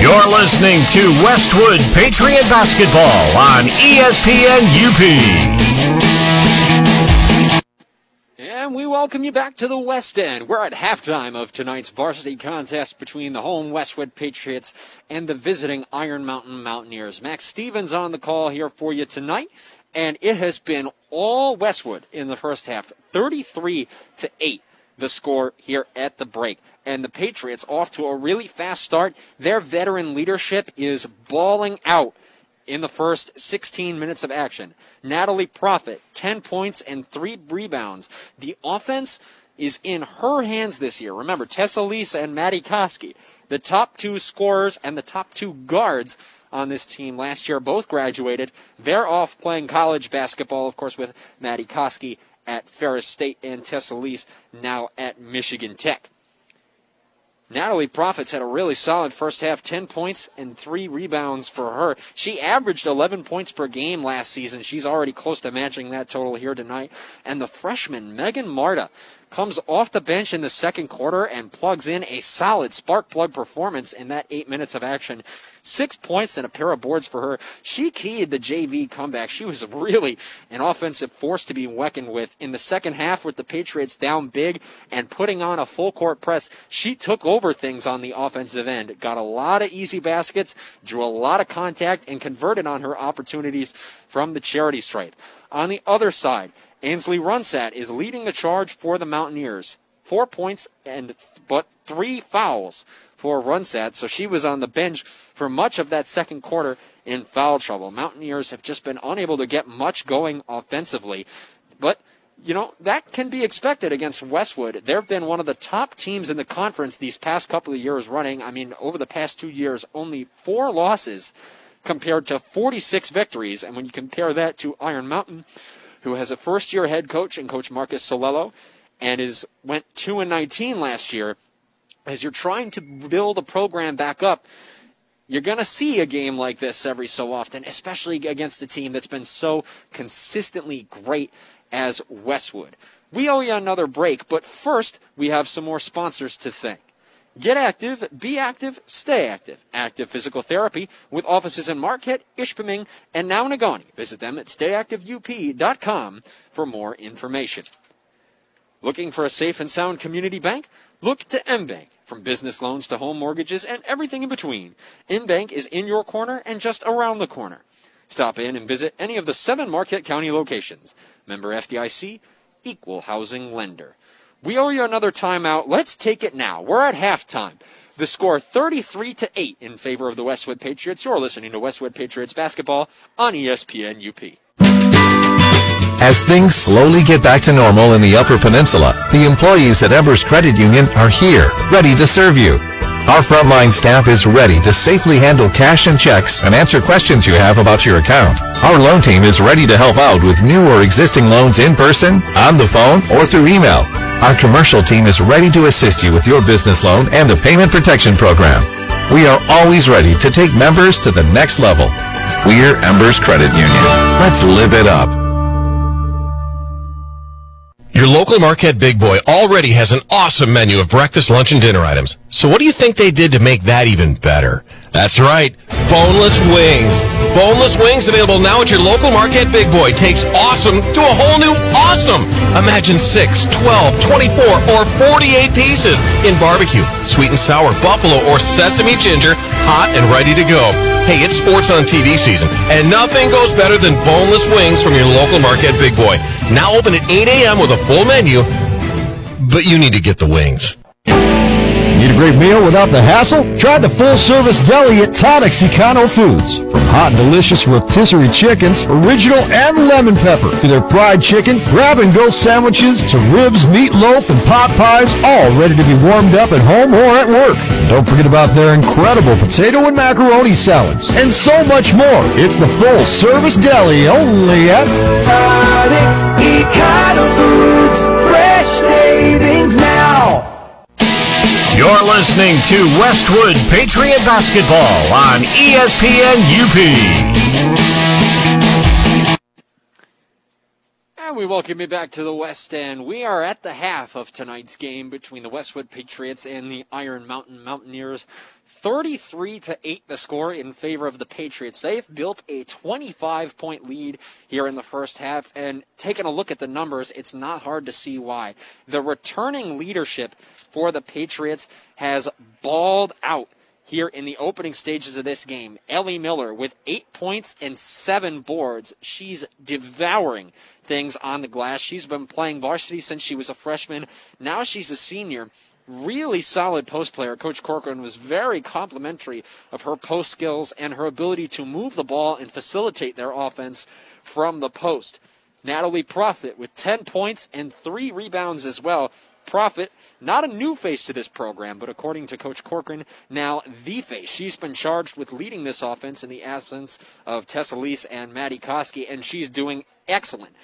You're listening to Westwood Patriot Basketball on ESPN UP. And we welcome you back to the West End. We're at halftime of tonight's varsity contest between the home Westwood Patriots and the visiting Iron Mountain Mountaineers. Max Stevens on the call here for you tonight, and it has been all Westwood in the first half, 33 to 8 the score here at the break. And the Patriots off to a really fast start. Their veteran leadership is bawling out in the first 16 minutes of action. Natalie Profit, 10 points and 3 rebounds. The offense is in her hands this year. Remember, Tessa Lisa and Maddie Koski, the top two scorers and the top two guards on this team last year, both graduated. They're off playing college basketball, of course, with Maddie Koski at Ferris State and Tessa Lise now at Michigan Tech. Natalie Profits had a really solid first half, 10 points and 3 rebounds for her. She averaged 11 points per game last season. She's already close to matching that total here tonight. And the freshman, Megan Marta, comes off the bench in the second quarter and plugs in a solid spark plug performance in that eight minutes of action. Six points and a pair of boards for her. She keyed the JV comeback. She was really an offensive force to be reckoned with. In the second half, with the Patriots down big and putting on a full court press, she took over things on the offensive end. Got a lot of easy baskets, drew a lot of contact, and converted on her opportunities from the charity stripe. On the other side, Ainsley Runsat is leading the charge for the Mountaineers. Four points and but three fouls for Runsat, so she was on the bench for much of that second quarter in foul trouble. Mountaineers have just been unable to get much going offensively, but you know, that can be expected against Westwood. They've been one of the top teams in the conference these past couple of years running. I mean, over the past two years, only four losses compared to 46 victories. And when you compare that to Iron Mountain, who has a first year head coach and coach Marcus Solello and is went 2 and 19 last year. As you're trying to build a program back up you're going to see a game like this every so often especially against a team that's been so consistently great as Westwood. We owe you another break but first we have some more sponsors to thank Get active, be active, stay active. Active Physical Therapy with offices in Marquette, Ishpeming, and now Negaunee. Visit them at stayactiveup.com for more information. Looking for a safe and sound community bank? Look to MBank. From business loans to home mortgages and everything in between, MBank is in your corner and just around the corner. Stop in and visit any of the seven Marquette County locations. Member FDIC, equal housing lender. We owe you another timeout. Let's take it now. We're at halftime. The score 33 to 8 in favor of the Westwood Patriots. You're listening to Westwood Patriots basketball on ESPN UP. As things slowly get back to normal in the Upper Peninsula, the employees at Embers Credit Union are here, ready to serve you. Our frontline staff is ready to safely handle cash and checks and answer questions you have about your account. Our loan team is ready to help out with new or existing loans in person, on the phone, or through email. Our commercial team is ready to assist you with your business loan and the payment protection program. We are always ready to take members to the next level. We're Embers Credit Union. Let's live it up. Your local Marquette Big Boy already has an awesome menu of breakfast, lunch, and dinner items. So what do you think they did to make that even better? That's right, boneless wings. Boneless wings available now at your local Marquette Big Boy takes awesome to a whole new awesome. Imagine 6, 12, 24, or 48 pieces in barbecue, sweet and sour, buffalo, or sesame ginger, hot and ready to go. Hey, it's sports on TV season, and nothing goes better than boneless wings from your local Marquette Big Boy. Now open at 8 a.m. with a full menu, but you need to get the wings. Need a great meal without the hassle? Try the full service deli at Tonics Econo Foods. From Hot and delicious rotisserie chickens, original and lemon pepper. To their fried chicken, grab and go sandwiches, to ribs, meatloaf, and pot pies, all ready to be warmed up at home or at work. And don't forget about their incredible potato and macaroni salads, and so much more. It's the full service deli only at Tonics Econo Foods. Fresh savings now. You're listening to Westwood Patriot Basketball on ESPN UP. And we welcome you back to the West End. We are at the half of tonight's game between the Westwood Patriots and the Iron Mountain Mountaineers. 33 to 8 the score in favor of the Patriots. They've built a 25 point lead here in the first half and taking a look at the numbers, it's not hard to see why. The returning leadership for the Patriots has balled out here in the opening stages of this game. Ellie Miller with eight points and seven boards. She's devouring things on the glass. She's been playing varsity since she was a freshman. Now she's a senior. Really solid post player. Coach Corcoran was very complimentary of her post skills and her ability to move the ball and facilitate their offense from the post. Natalie Profit with 10 points and three rebounds as well. Profit, not a new face to this program, but according to Coach Corcoran, now the face. She's been charged with leading this offense in the absence of Tessa Leese and Maddie Koski, and she's doing excellent.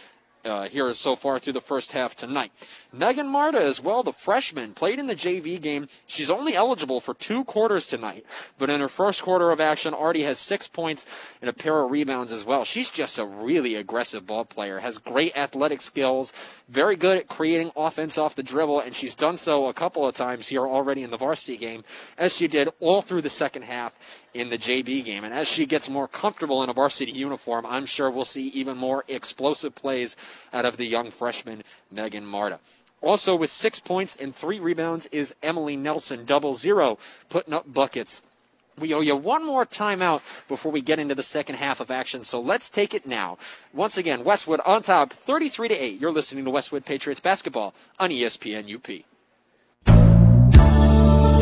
Uh, here so far through the first half tonight. Megan Marta as well, the freshman, played in the JV game. She's only eligible for two quarters tonight, but in her first quarter of action already has six points and a pair of rebounds as well. She's just a really aggressive ball player, has great athletic skills, very good at creating offense off the dribble, and she's done so a couple of times here already in the varsity game, as she did all through the second half in the JV game. And as she gets more comfortable in a varsity uniform, I'm sure we'll see even more explosive plays out of the young freshman, Megan Marta. Also with six points and three rebounds is Emily Nelson, double zero, putting up buckets. We owe you one more timeout before we get into the second half of action, so let's take it now. Once again, Westwood on top, 33 to 8. You're listening to Westwood Patriots basketball on ESPN UP.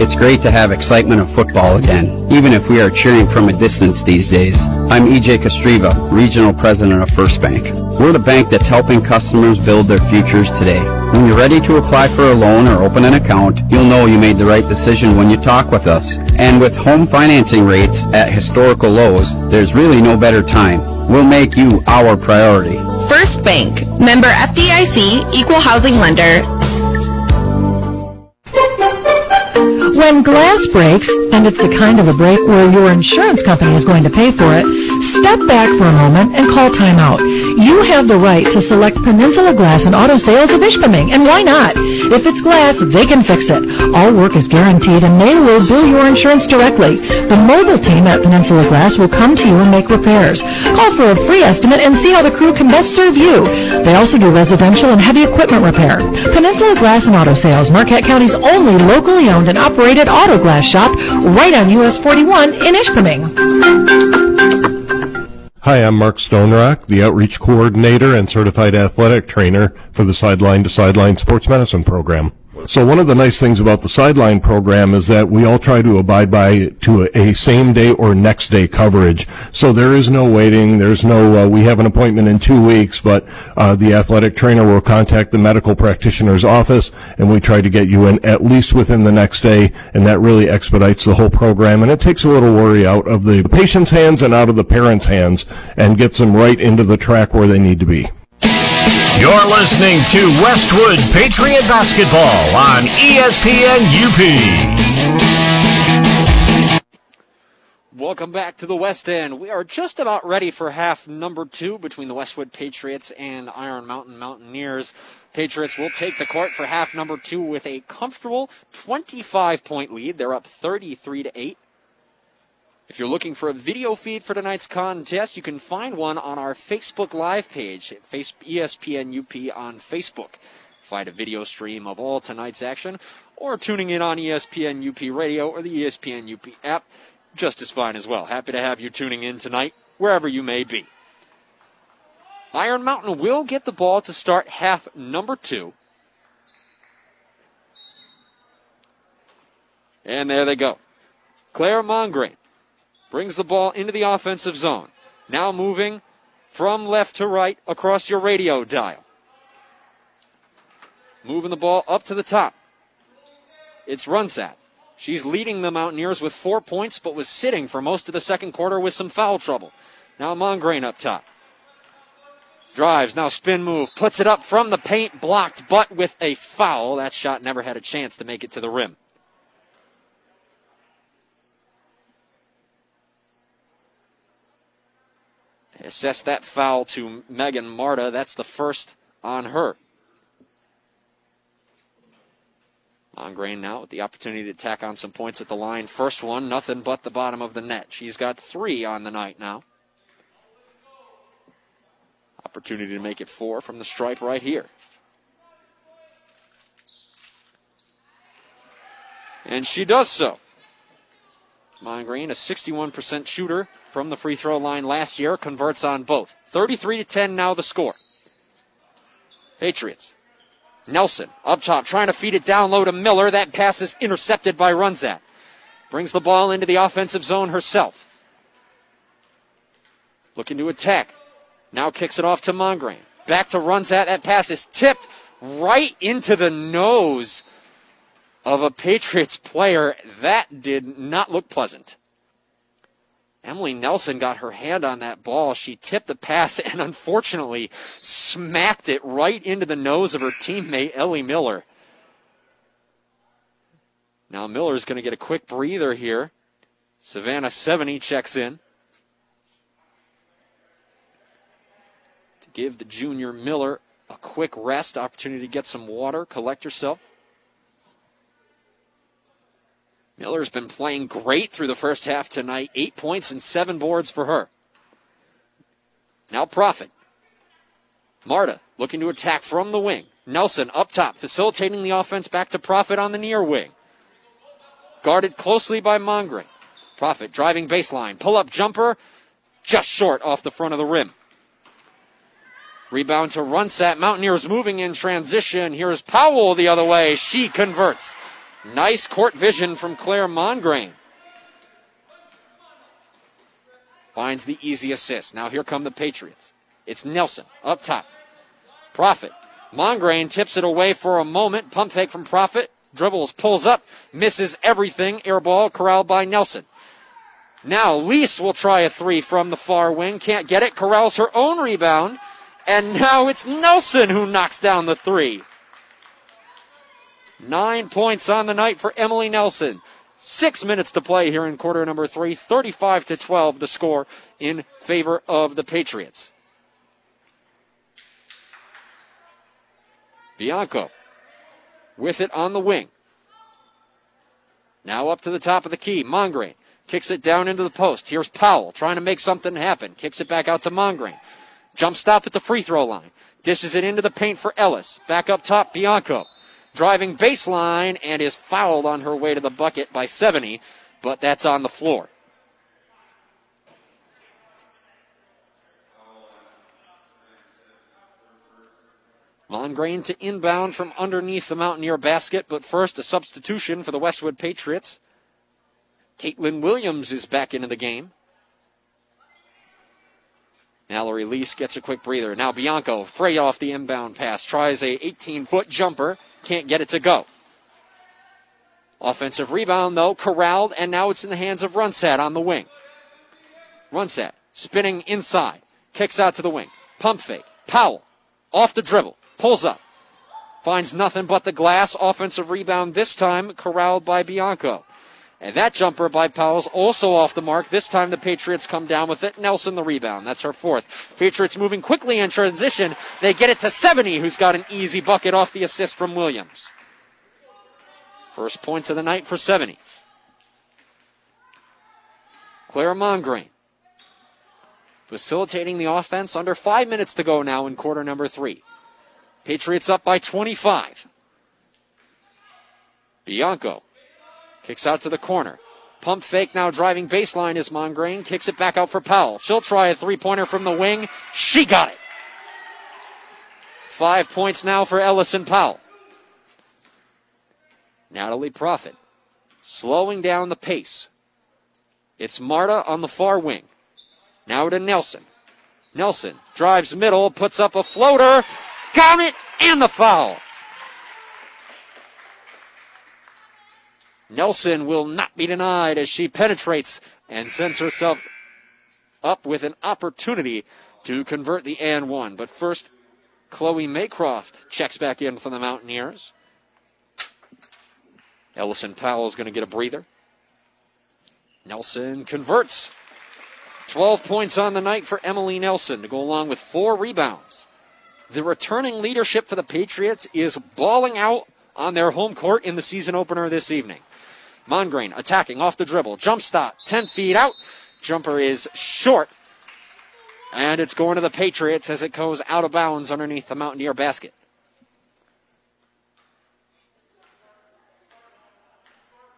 It's great to have excitement of football again, even if we are cheering from a distance these days. I'm EJ Kostriva, Regional President of First Bank. We're the bank that's helping customers build their futures today. When you're ready to apply for a loan or open an account, you'll know you made the right decision when you talk with us. And with home financing rates at historical lows, there's really no better time. We'll make you our priority. First Bank, member FDIC, equal housing lender. When glass breaks, and it's the kind of a break where your insurance company is going to pay for it, step back for a moment and call timeout. You have the right to select Peninsula Glass and Auto Sales of Ishpeming, and why not? If it's glass, they can fix it. All work is guaranteed and they will bill your insurance directly. The mobile team at Peninsula Glass will come to you and make repairs. Call for a free estimate and see how the crew can best serve you. They also do residential and heavy equipment repair. Peninsula Glass and Auto Sales, Marquette County's only locally owned and operated auto glass shop, right on US 41 in Ishpeming. Hi, I'm Mark Stonerock, the outreach coordinator and certified athletic trainer for the Sideline to Sideline Sports Medicine Program. So one of the nice things about the sideline program is that we all try to abide by to a, a same day or next day coverage. So there is no waiting. There's no, uh, we have an appointment in two weeks, but uh, the athletic trainer will contact the medical practitioner's office and we try to get you in at least within the next day and that really expedites the whole program and it takes a little worry out of the patient's hands and out of the parents' hands and gets them right into the track where they need to be. You're listening to Westwood Patriot Basketball on ESPN UP. Welcome back to the West End. We are just about ready for half number two between the Westwood Patriots and Iron Mountain Mountaineers. Patriots will take the court for half number two with a comfortable 25 point lead. They're up 33 to 8. If you're looking for a video feed for tonight's contest, you can find one on our Facebook Live page, ESPN UP on Facebook. Find a video stream of all tonight's action, or tuning in on ESPN UP Radio or the ESPN UP app, just as fine as well. Happy to have you tuning in tonight, wherever you may be. Iron Mountain will get the ball to start half number two. And there they go. Claire Mongrain brings the ball into the offensive zone. Now moving from left to right across your radio dial. Moving the ball up to the top. It's Runsat. She's leading the Mountaineers with four points, but was sitting for most of the second quarter with some foul trouble. Now Mongrain up top. Drives, now spin move, puts it up from the paint, blocked, but with a foul. That shot never had a chance to make it to the rim. Assess that foul to Megan Marta. That's the first on her. Mongrain now with the opportunity to tack on some points at the line. First one, nothing but the bottom of the net. She's got three on the night now. Opportunity to make it four from the stripe right here. And she does so. Mongrain, a 61% shooter from the free throw line last year, converts on both. 33 to 10 now the score. Patriots. Nelson up top trying to feed it down low to Miller. That pass is intercepted by Runzat. Brings the ball into the offensive zone herself. Looking to attack. Now kicks it off to Mongrain. Back to Runzat. That pass is tipped right into the nose of a Patriots player. That did not look pleasant. Emily Nelson got her hand on that ball. She tipped the pass and unfortunately smacked it right into the nose of her teammate, Ellie Miller. Now Miller's going to get a quick breather here. Savannah 70 checks in. To give the junior Miller a quick rest, opportunity to get some water, collect herself. Miller's been playing great through the first half tonight. Eight points and seven boards for her. Now Profit. Marta looking to attack from the wing. Nelson up top, facilitating the offense back to Profit on the near wing. Guarded closely by Mongrain. Profit driving baseline. Pull up jumper. Just short off the front of the rim. Rebound to Runsat. Mountaineers moving in transition. Here's Powell the other way. She converts. Nice court vision from Claire Mongrain. Finds the easy assist. Now here come the Patriots. It's Nelson up top. Profit. Mongrain tips it away for a moment. Pump fake from Profit. Dribbles, pulls up, misses everything. Air ball corralled by Nelson. Now Lease will try a three from the far wing. Can't get it. Corrals her own rebound. And now it's Nelson who knocks down the three. Nine points on the night for Emily Nelson. Six minutes to play here in quarter number three. 35 to 12 the score in favor of the Patriots. Bianco with it on the wing. Now up to the top of the key. Mongrain kicks it down into the post. Here's Powell trying to make something happen. Kicks it back out to Mongrain. Jump stop at the free throw line. Dishes it into the paint for Ellis. Back up top, Bianco driving baseline and is fouled on her way to the bucket by 70, but that's on the floor. Mongrain to inbound from underneath the Mountaineer basket, but first a substitution for the Westwood Patriots. Caitlin Williams is back into the game. Mallory Lease gets a quick breather. Now Bianco, fray off the inbound pass, tries a 18 foot jumper, can't get it to go. Offensive rebound, though, corralled, and now it's in the hands of Runset on the wing. Runset spinning inside, kicks out to the wing. Pump fake. Powell off the dribble, pulls up, finds nothing but the glass. Offensive rebound this time corralled by Bianco. And that jumper by Powell's also off the mark. This time the Patriots come down with it. Nelson the rebound. That's her fourth. Patriots moving quickly in transition. They get it to 70, who's got an easy bucket off the assist from Williams. First points of the night for 70. Claire Mongrain facilitating the offense under five minutes to go now in quarter number three. Patriots up by 25. Bianco Kicks out to the corner. Pump fake now driving baseline is Mongrain. Kicks it back out for Powell. She'll try a three pointer from the wing. She got it. Five points now for Ellison Powell. Natalie Profit slowing down the pace. It's Marta on the far wing. Now to Nelson. Nelson drives middle, puts up a floater, got it, and the foul. Nelson will not be denied as she penetrates and sends herself up with an opportunity to convert the and one. But first, Chloe Maycroft checks back in for the Mountaineers. Ellison Powell is going to get a breather. Nelson converts. 12 points on the night for Emily Nelson to go along with four rebounds. The returning leadership for the Patriots is balling out on their home court in the season opener this evening. Mongrain attacking off the dribble. Jump stop, 10 feet out. Jumper is short. And it's going to the Patriots as it goes out of bounds underneath the Mountaineer basket.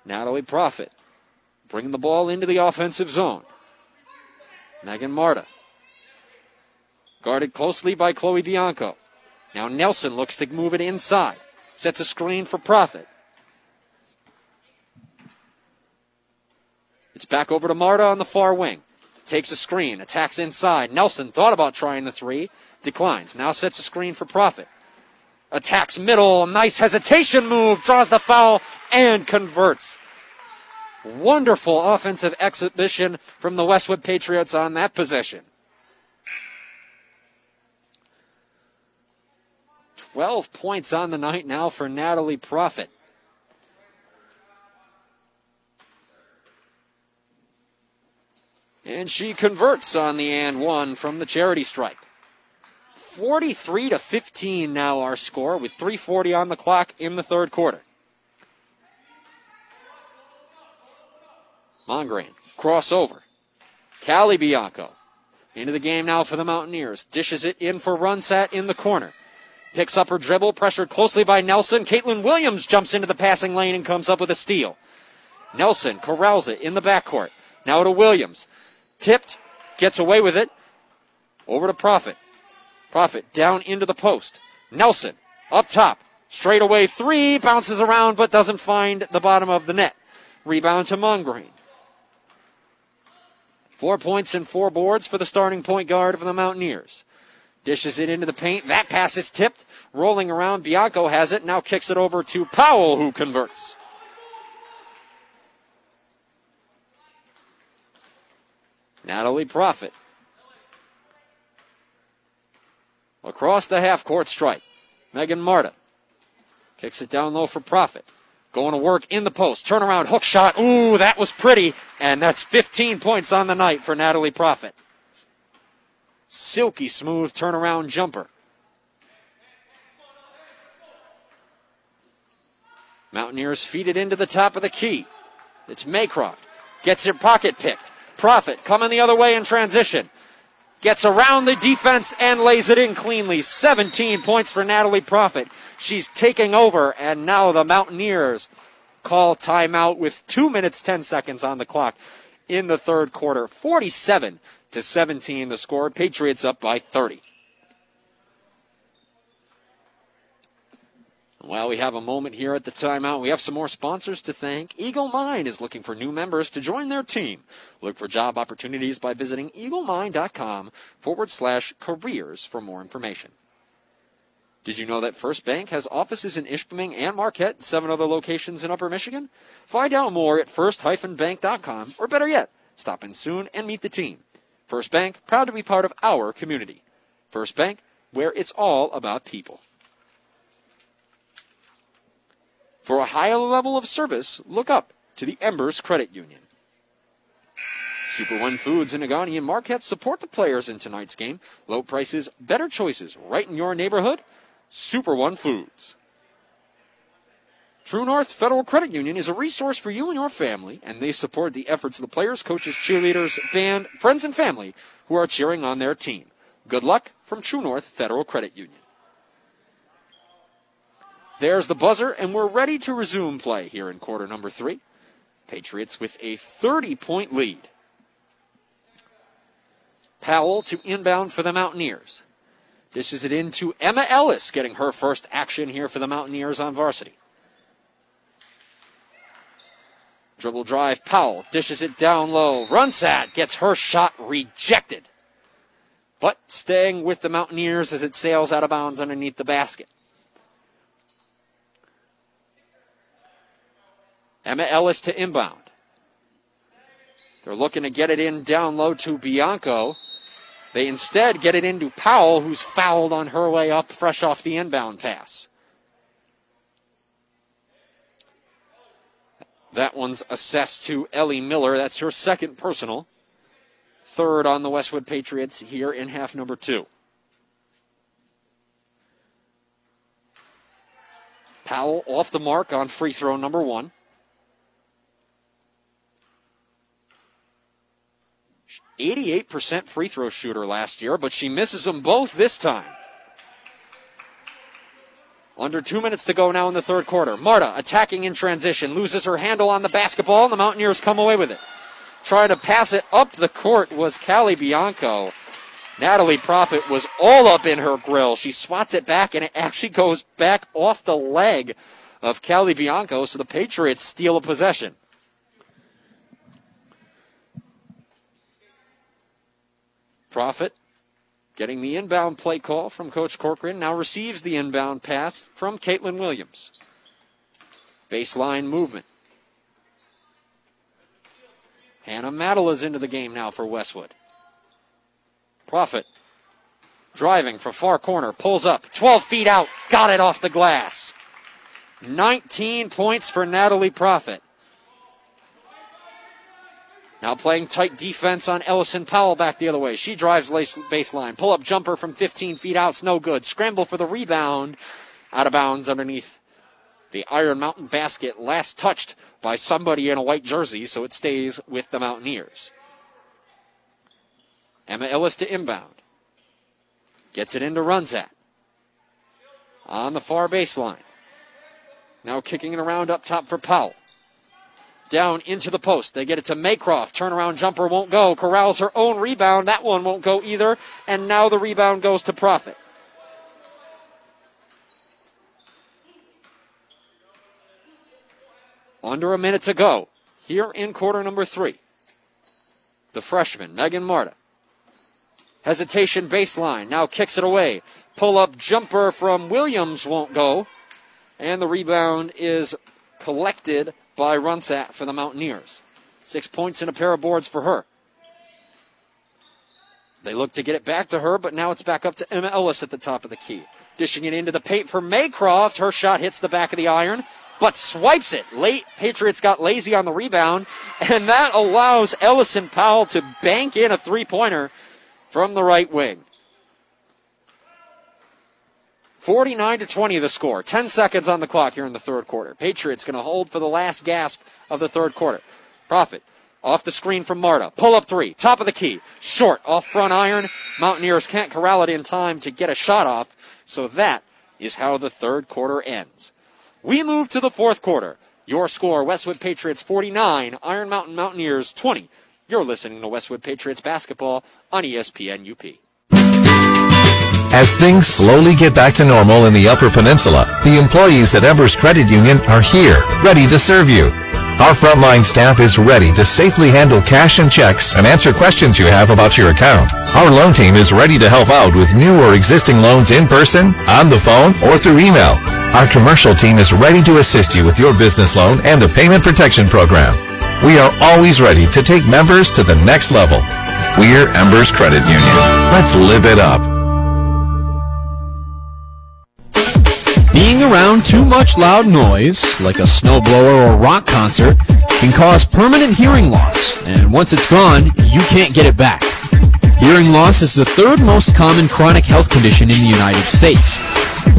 Natalie Profit bringing the ball into the offensive zone. Megan Marta. Guarded closely by Chloe Bianco. Now Nelson looks to move it inside. Sets a screen for Profit. It's back over to Marta on the far wing. Takes a screen, attacks inside. Nelson thought about trying the three, declines. Now sets a screen for Profit. Attacks middle, nice hesitation move, draws the foul, and converts. Wonderful offensive exhibition from the Westwood Patriots on that possession. 12 points on the night now for Natalie Profit. And she converts on the and one from the charity stripe. 43 to 15 now our score with 340 on the clock in the third quarter. Mongrain, crossover. Callie Bianco into the game now for the Mountaineers. Dishes it in for Runsat in the corner. Picks up her dribble, pressured closely by Nelson. Caitlin Williams jumps into the passing lane and comes up with a steal. Nelson corrals it in the backcourt. Now to Williams. Tipped, gets away with it. Over to Profit. Profit down into the post. Nelson up top. Straight away three, bounces around but doesn't find the bottom of the net. Rebound to Mongrain. Four points and four boards for the starting point guard of the Mountaineers. Dishes it into the paint. That pass is tipped. Rolling around. Bianco has it. Now kicks it over to Powell, who converts. Natalie Profit. Across the half court stripe. Megan Marta. Kicks it down low for Profit. Going to work in the post. Turnaround hook shot. Ooh, that was pretty. And that's 15 points on the night for Natalie Profit. Silky smooth turnaround jumper. Mountaineers feed it into the top of the key. It's Maycroft. Gets her pocket picked. Profit coming the other way in transition. Gets around the defense and lays it in cleanly. 17 points for Natalie Profit. She's taking over, and now the Mountaineers call timeout with 2 minutes 10 seconds on the clock in the third quarter. 47 to 17 the score. Patriots up by 30. While we have a moment here at the timeout, we have some more sponsors to thank. Eagle Mine is looking for new members to join their team. Look for job opportunities by visiting eaglemine.com forward slash careers for more information. Did you know that First Bank has offices in Ishpeming and Marquette and seven other locations in Upper Michigan? Find out more at first-bank.com or better yet, stop in soon and meet the team. First Bank, proud to be part of our community. First Bank, where it's all about people. For a higher level of service, look up to the Embers Credit Union. Super One Foods in Negaunee and Marquette support the players in tonight's game. Low prices, better choices, right in your neighborhood. Super One Foods. True North Federal Credit Union is a resource for you and your family, and they support the efforts of the players, coaches, cheerleaders, band, friends, and family who are cheering on their team. Good luck from True North Federal Credit Union. There's the buzzer, and we're ready to resume play here in quarter number three. Patriots with a 30 point lead. Powell to inbound for the Mountaineers. Is it into Emma Ellis getting her first action here for the Mountaineers on varsity. Dribble drive, Powell dishes it down low. Runsat gets her shot rejected. But staying with the Mountaineers as it sails out of bounds underneath the basket. Emma Ellis to inbound. They're looking to get it in down low to Bianco. They instead get it into Powell, who's fouled on her way up, fresh off the inbound pass. That one's assessed to Ellie Miller. That's her second personal. Third on the Westwood Patriots here in half number two. Powell off the mark on free throw number one. 88% free throw shooter last year, but she misses them both this time. Under two minutes to go now in the third quarter. Marta attacking in transition, loses her handle on the basketball, and the Mountaineers come away with it. Trying to pass it up the court was Callie Bianco. Natalie Profit was all up in her grill. She swats it back, and it actually goes back off the leg of Callie Bianco, so the Patriots steal a possession. Profit getting the inbound play call from Coach Corcoran, now receives the inbound pass from Caitlin Williams. Baseline movement. Hannah Madela's into the game now for Westwood. Profit driving for far corner, pulls up, 12 feet out, got it off the glass. 19 points for Natalie Profit. Now playing tight defense on Ellison Powell back the other way. She drives baseline. Pull up jumper from 15 feet out. It's no good. Scramble for the rebound. Out of bounds underneath the Iron Mountain basket. Last touched by somebody in a white jersey, so it stays with the Mountaineers. Emma Ellis to inbound. Gets it into Runsat. On the far baseline. Now kicking it around up top for Powell down into the post. They get it to Maycroft. Turnaround jumper won't go. Corrals her own rebound. That one won't go either. And now the rebound goes to Profit. Under a minute to go here in quarter number three. The freshman, Megan Marta. Hesitation baseline. Now kicks it away. Pull up jumper from Williams won't go. And the rebound is collected by Runsat for the Mountaineers. Six points and a pair of boards for her. They look to get it back to her, but now it's back up to Emma Ellis at the top of the key. Dishing it into the paint for Maycroft. Her shot hits the back of the iron, but swipes it. Late Patriots got lazy on the rebound, and that allows Ellison Powell to bank in a three pointer from the right wing. 49 to 20 the score. 10 seconds on the clock here in the third quarter. Patriots going to hold for the last gasp of the third quarter. Profit off the screen from Marta. Pull up three. Top of the key. Short off front iron. Mountaineers can't corral it in time to get a shot off. So that is how the third quarter ends. We move to the fourth quarter. Your score Westwood Patriots 49, Iron Mountain Mountaineers 20. You're listening to Westwood Patriots basketball on ESPN UP. As things slowly get back to normal in the Upper Peninsula, the employees at Embers Credit Union are here, ready to serve you. Our frontline staff is ready to safely handle cash and checks and answer questions you have about your account. Our loan team is ready to help out with new or existing loans in person, on the phone, or through email. Our commercial team is ready to assist you with your business loan and the payment protection program. We are always ready to take members to the next level. We're Embers Credit Union. Let's live it up. Being around too much loud noise, like a snowblower or rock concert, can cause permanent hearing loss, and once it's gone, you can't get it back. Hearing loss is the third most common chronic health condition in the United States.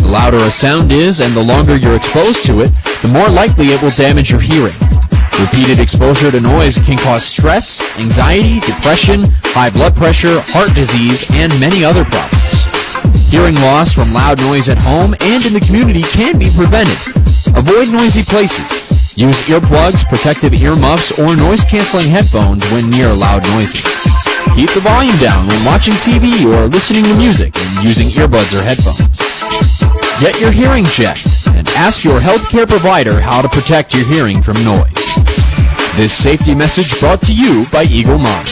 The louder a sound is and the longer you're exposed to it, the more likely it will damage your hearing. Repeated exposure to noise can cause stress, anxiety, depression, high blood pressure, heart disease, and many other problems. Hearing loss from loud noise at home and in the community can be prevented. Avoid noisy places. Use earplugs, protective earmuffs, or noise-canceling headphones when near loud noises. Keep the volume down when watching TV or listening to music and using earbuds or headphones. Get your hearing checked and ask your healthcare provider how to protect your hearing from noise. This safety message brought to you by Eagle Mine.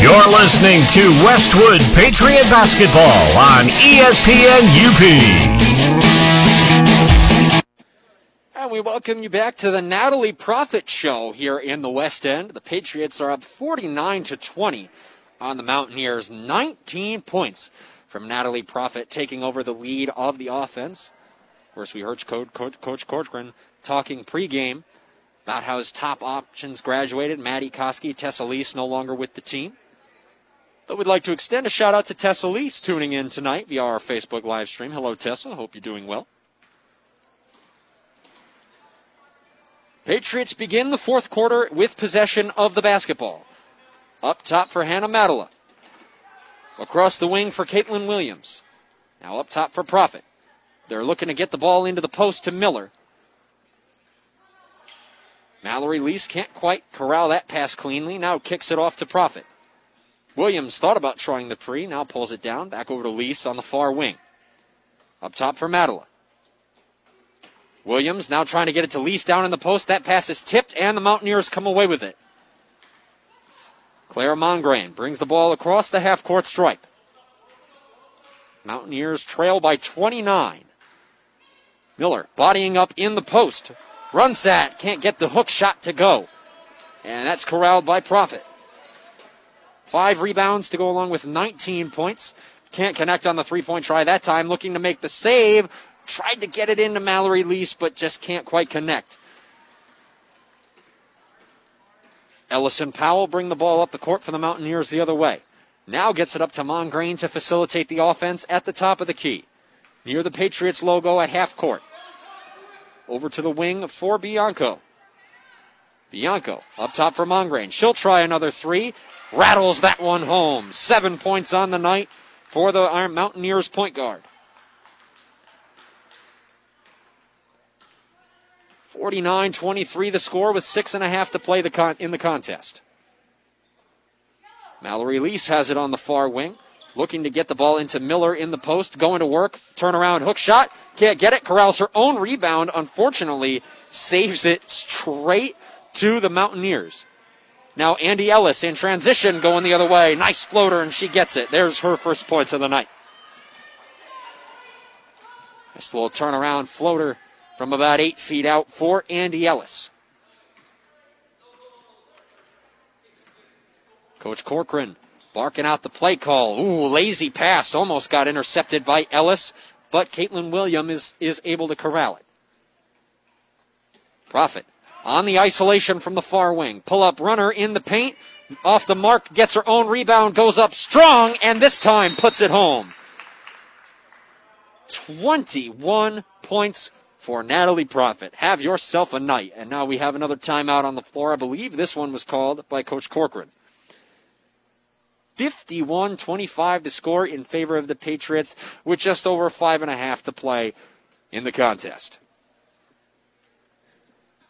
You're listening to Westwood Patriot Basketball on ESPN UP. And we welcome you back to the Natalie Profit Show here in the West End. The Patriots are up 49 to 20 on the Mountaineers. 19 points from Natalie Profit taking over the lead of the offense. Of course, we heard Coach, Coach, Coach Corcoran talking pregame about how his top options graduated. Maddie Koski, Tessa Lease no longer with the team. But we'd like to extend a shout out to Tessa Lease tuning in tonight via our Facebook live stream. Hello, Tessa. Hope you're doing well. Patriots begin the fourth quarter with possession of the basketball. Up top for Hannah Madela. Across the wing for Caitlin Williams. Now up top for Profit. They're looking to get the ball into the post to Miller. Mallory Lease can't quite corral that pass cleanly. Now kicks it off to Profit. Williams thought about trying the pre, now pulls it down. Back over to Lease on the far wing. Up top for Madela. Williams now trying to get it to Lease down in the post. That pass is tipped, and the Mountaineers come away with it. Claire Mongrain brings the ball across the half court stripe. Mountaineers trail by 29. Miller bodying up in the post. Runsat can't get the hook shot to go. And that's corralled by Profit. Five rebounds to go along with 19 points. Can't connect on the three point try that time. Looking to make the save. Tried to get it into Mallory Lease, but just can't quite connect. Ellison Powell bring the ball up the court for the Mountaineers the other way. Now gets it up to Mongrain to facilitate the offense at the top of the key. Near the Patriots logo at half court. Over to the wing for Bianco. Bianco up top for Mongrain. She'll try another three. Rattles that one home. Seven points on the night for the Iron Mountaineers point guard. 49 23 the score with six and a half to play the con- in the contest. Mallory Lease has it on the far wing. Looking to get the ball into Miller in the post. Going to work. Turnaround hook shot. Can't get it. Corrals her own rebound. Unfortunately, saves it straight to the Mountaineers. Now Andy Ellis in transition going the other way. Nice floater, and she gets it. There's her first points of the night. Nice little turnaround floater from about eight feet out for Andy Ellis. Coach Corcoran barking out the play call. Ooh, lazy pass. Almost got intercepted by Ellis, but Caitlin Williams is, is able to corral it. Profit on the isolation from the far wing. Pull up runner in the paint. Off the mark, gets her own rebound, goes up strong, and this time puts it home. 21 points for Natalie Profit. Have yourself a night. And now we have another timeout on the floor. I believe this one was called by Coach Corcoran. 51 25 to score in favor of the Patriots with just over five and a half to play in the contest.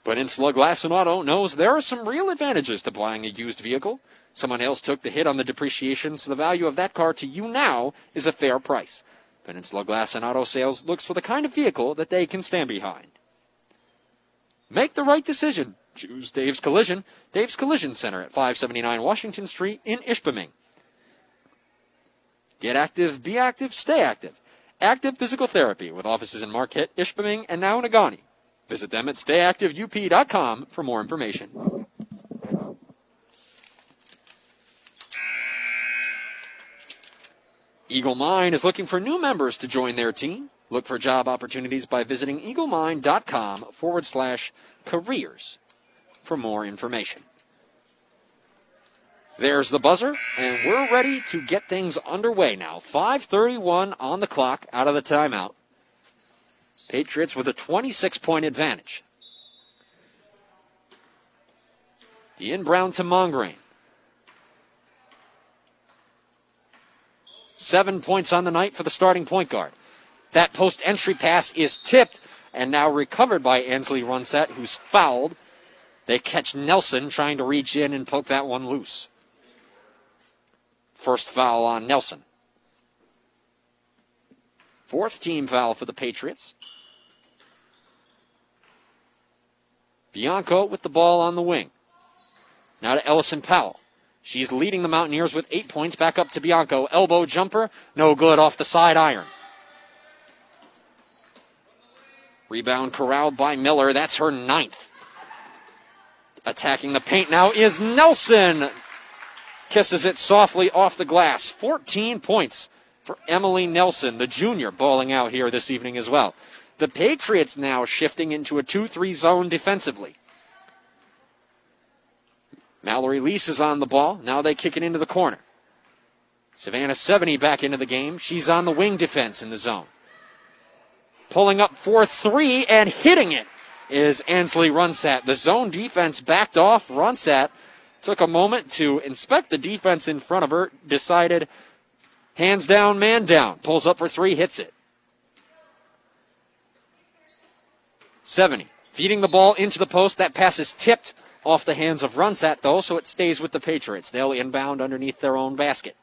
Peninsula Glass and Auto knows there are some real advantages to buying a used vehicle. Someone else took the hit on the depreciation, so the value of that car to you now is a fair price. Peninsula Glass and Auto Sales looks for the kind of vehicle that they can stand behind. Make the right decision. Choose Dave's Collision. Dave's Collision Center at 579 Washington Street in Ishpeming. Get active, be active, stay active. Active Physical Therapy with offices in Marquette, Ishpeming, and now Negaunee. Visit them at stayactiveup.com for more information. Eagle Mine is looking for new members to join their team. Look for job opportunities by visiting eaglemine.com forward slash careers for more information. There's the buzzer, and we're ready to get things underway now. 5.31 on the clock out of the timeout. Patriots with a 26 point advantage. Dean Brown to Mongrain. Seven points on the night for the starting point guard. That post entry pass is tipped and now recovered by Ansley Runsat, who's fouled. They catch Nelson trying to reach in and poke that one loose. First foul on Nelson. Fourth team foul for the Patriots. Bianco with the ball on the wing. Now to Ellison Powell. She's leading the Mountaineers with eight points. Back up to Bianco. Elbow jumper. No good off the side iron. Rebound corralled by Miller. That's her ninth. Attacking the paint now is Nelson. Kisses it softly off the glass. 14 points for Emily Nelson, the junior, balling out here this evening as well. The Patriots now shifting into a 2 3 zone defensively. Mallory Lease is on the ball. Now they kick it into the corner. Savannah 70 back into the game. She's on the wing defense in the zone. Pulling up for three and hitting it is Ansley Runsat. The zone defense backed off. Runsat took a moment to inspect the defense in front of her, decided hands down, man down. Pulls up for three, hits it. 70. Feeding the ball into the post. That pass is tipped off the hands of Runsat, though, so it stays with the Patriots. They'll inbound underneath their own basket.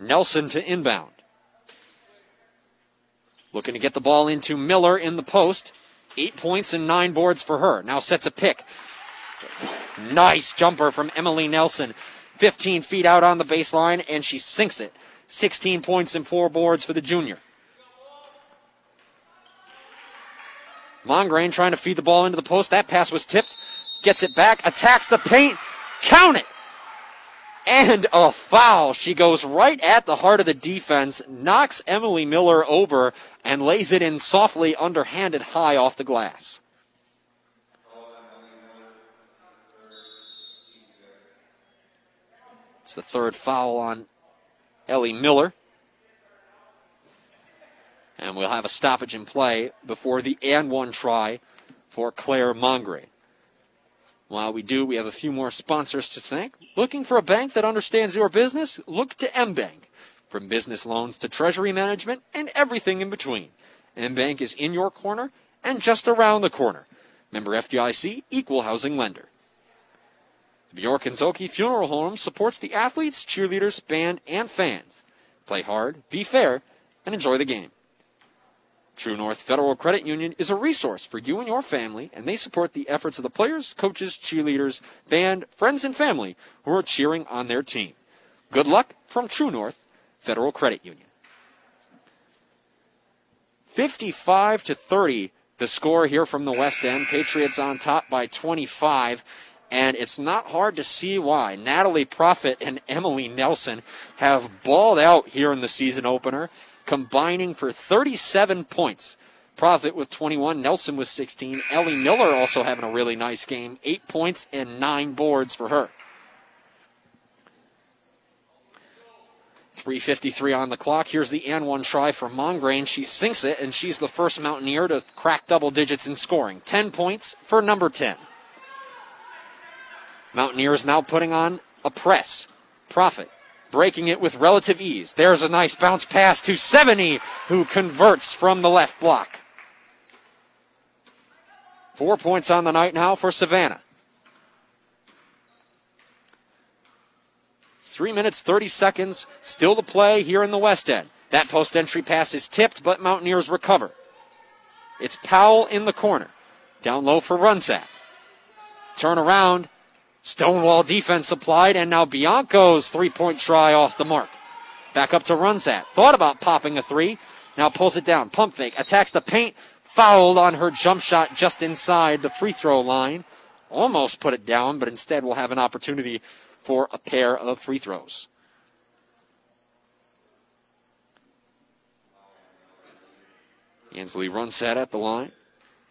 Nelson to inbound. Looking to get the ball into Miller in the post. Eight points and nine boards for her. Now sets a pick. Nice jumper from Emily Nelson. 15 feet out on the baseline, and she sinks it. 16 points and four boards for the junior. Mongrain trying to feed the ball into the post. That pass was tipped. Gets it back, attacks the paint. Count it! And a foul. She goes right at the heart of the defense, knocks Emily Miller over, and lays it in softly, underhanded high off the glass. It's the third foul on Ellie Miller. And we'll have a stoppage in play before the and one try for Claire Mongrain. While we do, we have a few more sponsors to thank. Looking for a bank that understands your business? Look to MBank. From business loans to treasury management and everything in between. MBank is in your corner and just around the corner. Member FDIC, equal housing lender. The Bjork and Zhulkie Funeral Home supports the athletes, cheerleaders, band, and fans. Play hard, be fair, and enjoy the game. True North Federal Credit Union is a resource for you and your family, and they support the efforts of the players, coaches, cheerleaders, band, friends, and family who are cheering on their team. Good luck from True North Federal Credit Union. 55 to 30, the score here from the West End. Patriots on top by 25. And it's not hard to see why. Natalie Profit and Emily Nelson have balled out here in the season opener combining for 37 points. Profit with 21, Nelson with 16. Ellie Miller also having a really nice game, 8 points and 9 boards for her. 3.53 on the clock. Here's the and one try for Mongrain. She sinks it, and she's the first Mountaineer to crack double digits in scoring. 10 points for number 10. Mountaineers now putting on a press. Profit breaking it with relative ease. There's a nice bounce pass to 70, who converts from the left block. Four points on the night now for Savannah. Three minutes, 30 seconds, still to play here in the West End. That post entry pass is tipped, but Mountaineers recover. It's Powell in the corner. Down low for Runsat. Turn around. Stonewall defense applied, and now Bianco's three point try off the mark. Back up to Runsat. Thought about popping a three. Now pulls it down. Pump fake. Attacks the paint. Fouled on her jump shot just inside the free throw line. Almost put it down, but instead will have an opportunity for a pair of free throws. Ansley Runsat at the line.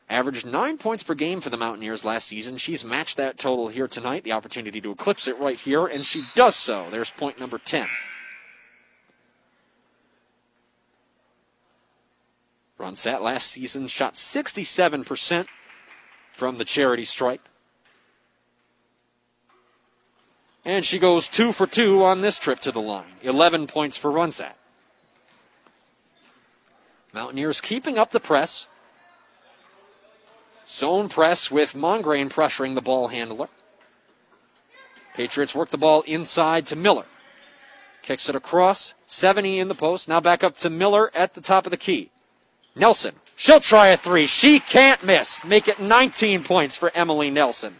Averaged nine points per game for the Mountaineers last season. She's matched that total here tonight. The opportunity to eclipse it right here, and she does so. There's point number 10. Runsat last season shot 67% from the charity stripe. And she goes two for two on this trip to the line. 11 points for Runsat. Mountaineers keeping up the press. Zone press with Mongrain pressuring the ball handler. Patriots work the ball inside to Miller. Kicks it across. 70 in the post. Now back up to Miller at the top of the key. Nelson. She'll try a three. She can't miss. Make it 19 points for Emily Nelson.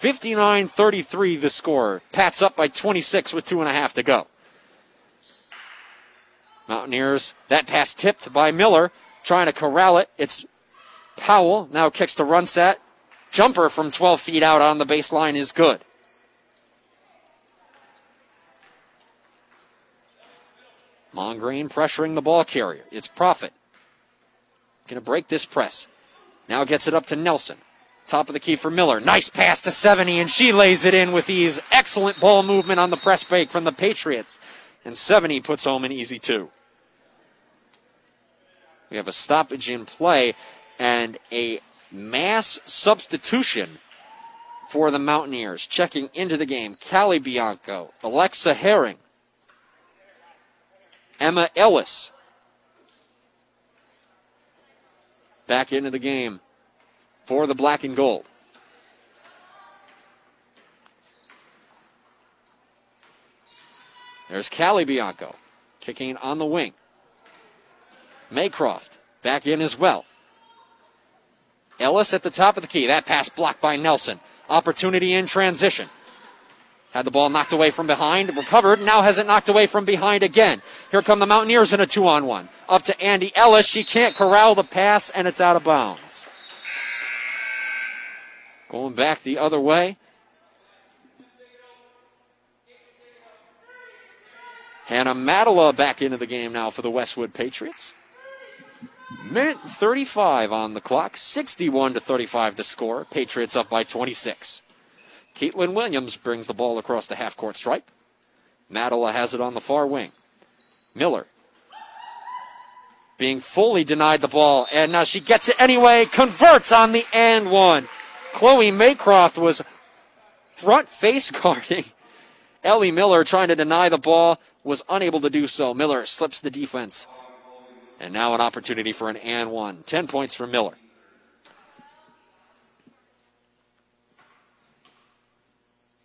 59-33 the score. Pats up by 26 with two and a half to go. Mountaineers, that pass tipped by Miller, trying to corral it. It's Powell, now kicks to Runsat. Jumper from 12 feet out on the baseline is good. Mongrain pressuring the ball carrier. It's Profit. Going to break this press. Now gets it up to Nelson. Top of the key for Miller. Nice pass to 70, and she lays it in with ease. Excellent ball movement on the press break from the Patriots. And 70 puts home an easy two. We have a stoppage in play and a mass substitution for the Mountaineers. Checking into the game, Callie Bianco, Alexa Herring, Emma Ellis. Back into the game for the black and gold. There's Callie Bianco kicking on the wing. Maycroft back in as well. Ellis at the top of the key. That pass blocked by Nelson. Opportunity in transition. Had the ball knocked away from behind, recovered, now has it knocked away from behind again. Here come the Mountaineers in a two on one. Up to Andy Ellis. She can't corral the pass, and it's out of bounds. Going back the other way. Hannah Madala back into the game now for the Westwood Patriots. Minute 35 on the clock, 61 to 35 to score. Patriots up by 26. Caitlin Williams brings the ball across the half court stripe. Madala has it on the far wing. Miller being fully denied the ball, and now she gets it anyway, converts on the and one. Chloe Maycroft was front face guarding. Ellie Miller trying to deny the ball was unable to do so. Miller slips the defense. And now an opportunity for an and one. 10 points for Miller.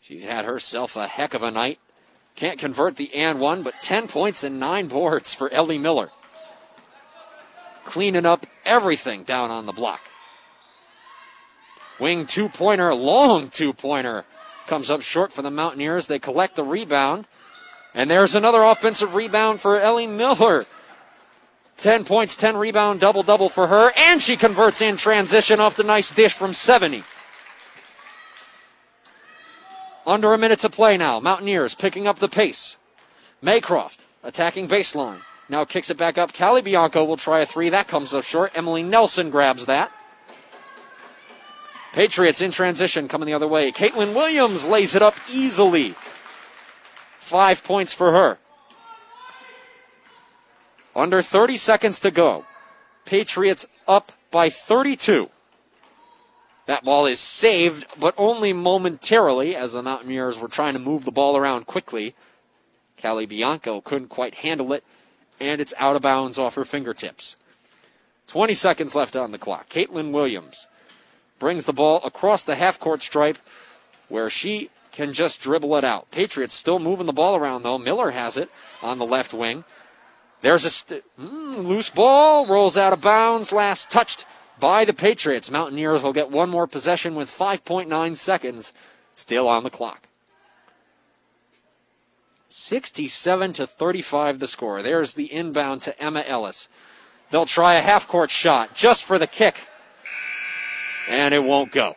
She's had herself a heck of a night. Can't convert the and one, but 10 points and nine boards for Ellie Miller. Cleaning up everything down on the block. Wing two pointer, long two pointer, comes up short for the Mountaineers. They collect the rebound. And there's another offensive rebound for Ellie Miller. 10 points, 10 rebound, double double for her. And she converts in transition off the nice dish from 70. Under a minute to play now. Mountaineers picking up the pace. Maycroft attacking baseline. Now kicks it back up. Callie Bianco will try a three. That comes up short. Emily Nelson grabs that. Patriots in transition coming the other way. Caitlin Williams lays it up easily. Five points for her. Under 30 seconds to go. Patriots up by 32. That ball is saved, but only momentarily as the Mountaineers were trying to move the ball around quickly. Callie Bianco couldn't quite handle it, and it's out of bounds off her fingertips. 20 seconds left on the clock. Caitlin Williams brings the ball across the half court stripe where she can just dribble it out. Patriots still moving the ball around though. Miller has it on the left wing. There's a st- mm, loose ball, rolls out of bounds, last touched by the Patriots. Mountaineers will get one more possession with 5.9 seconds still on the clock. 67 to 35 the score. There's the inbound to Emma Ellis. They'll try a half court shot just for the kick. And it won't go.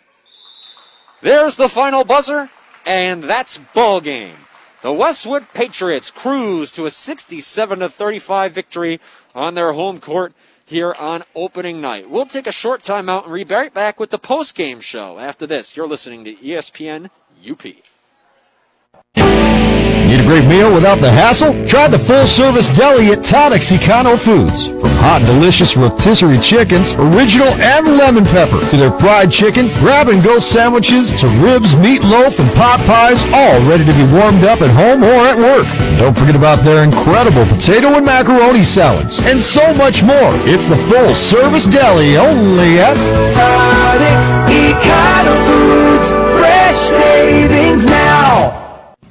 There's the final buzzer, and that's ball game. The Westwood Patriots cruise to a 67 to 35 victory on their home court here on opening night. We'll take a short timeout and be right back with the post game show. After this, you're listening to ESPN UP. Need a great meal without the hassle? Try the full-service deli at Tonics Econo Foods. Hot and delicious rotisserie chickens, original and lemon pepper, to their fried chicken, grab-and-go sandwiches, to ribs, meatloaf, and pot pies, all ready to be warmed up at home or at work. And don't forget about their incredible potato and macaroni salads, and so much more. It's the full-service deli only at Tonics Econo Foods. Fresh savings now.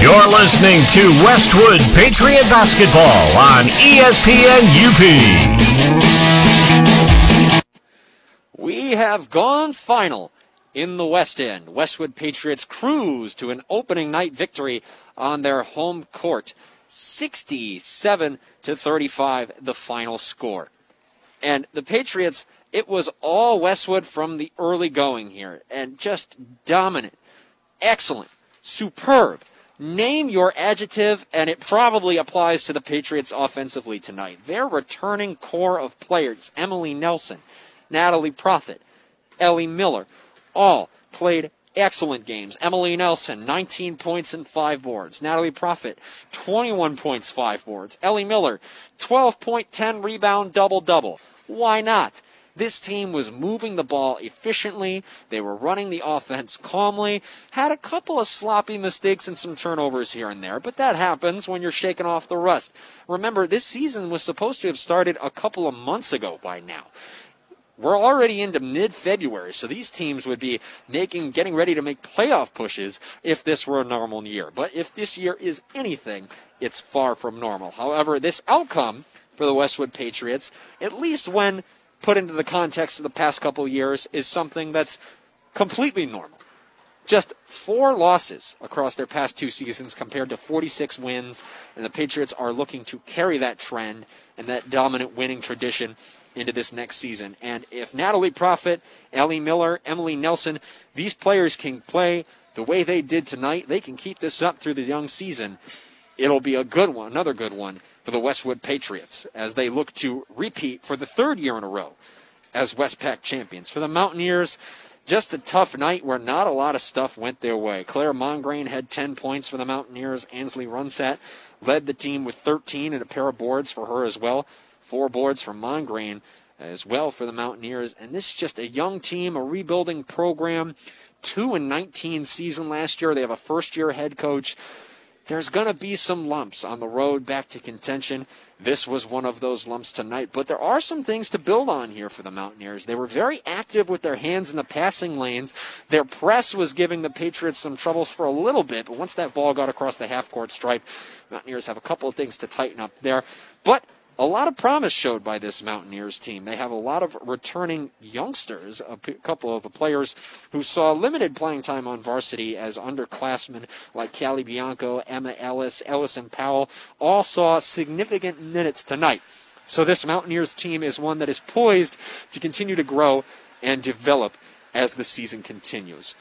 You're listening to Westwood Patriot Basketball on ESPN UP. We have gone final in the West End. Westwood Patriots cruise to an opening night victory on their home court. 67 to 35 the final score. And the Patriots, it was all Westwood from the early going here and just dominant, excellent, superb. Name your adjective, and it probably applies to the Patriots offensively tonight. Their returning core of players, Emily Nelson, Natalie Profit, Ellie Miller, all played excellent games. Emily Nelson, 19 points and 5 boards. Natalie Profit, 21 points, 5 boards. Ellie Miller, 12 point, 10 rebound, double double. Why not? This team was moving the ball efficiently. They were running the offense calmly. Had a couple of sloppy mistakes and some turnovers here and there, but that happens when you're shaking off the rust. Remember, this season was supposed to have started a couple of months ago by now we're already into mid-February, so these teams would be making, getting ready to make playoff pushes if this were a normal year. But if this year is anything, it's far from normal. However, this outcome for the Westwood Patriots, at least when put into the context of the past couple years, is something that's completely normal. Just four losses across their past two seasons compared to 46 wins, and the Patriots are looking to carry that trend and that dominant winning tradition into this next season. And if Natalie Profit, Ellie Miller, Emily Nelson, these players can play the way they did tonight, they can keep this up through the young season. It'll be a good one, another good one for the Westwood Patriots as they look to repeat for the third year in a row as Westpac champions. For the Mountaineers, just a tough night where not a lot of stuff went their way. Claire Mongrain had 10 points for the Mountaineers. Ansley Runsat led the team with 13 and a pair of boards for her as well. Four boards for Mongrain as well for the Mountaineers. And this is just a young team, a rebuilding program. Two and 19 season last year. They have a first year head coach. There's going to be some lumps on the road back to contention. This was one of those lumps tonight, but there are some things to build on here for the Mountaineers. They were very active with their hands in the passing lanes. Their press was giving the Patriots some troubles for a little bit, but once that ball got across the half court stripe, Mountaineers have a couple of things to tighten up there. But a lot of promise showed by this Mountaineers team. They have a lot of returning youngsters, a p- couple of the players who saw limited playing time on varsity as underclassmen like Callie Bianco, Emma Ellis, Ellison Powell, all saw significant minutes tonight. So this Mountaineers team is one that is poised to continue to grow and develop as the season continues.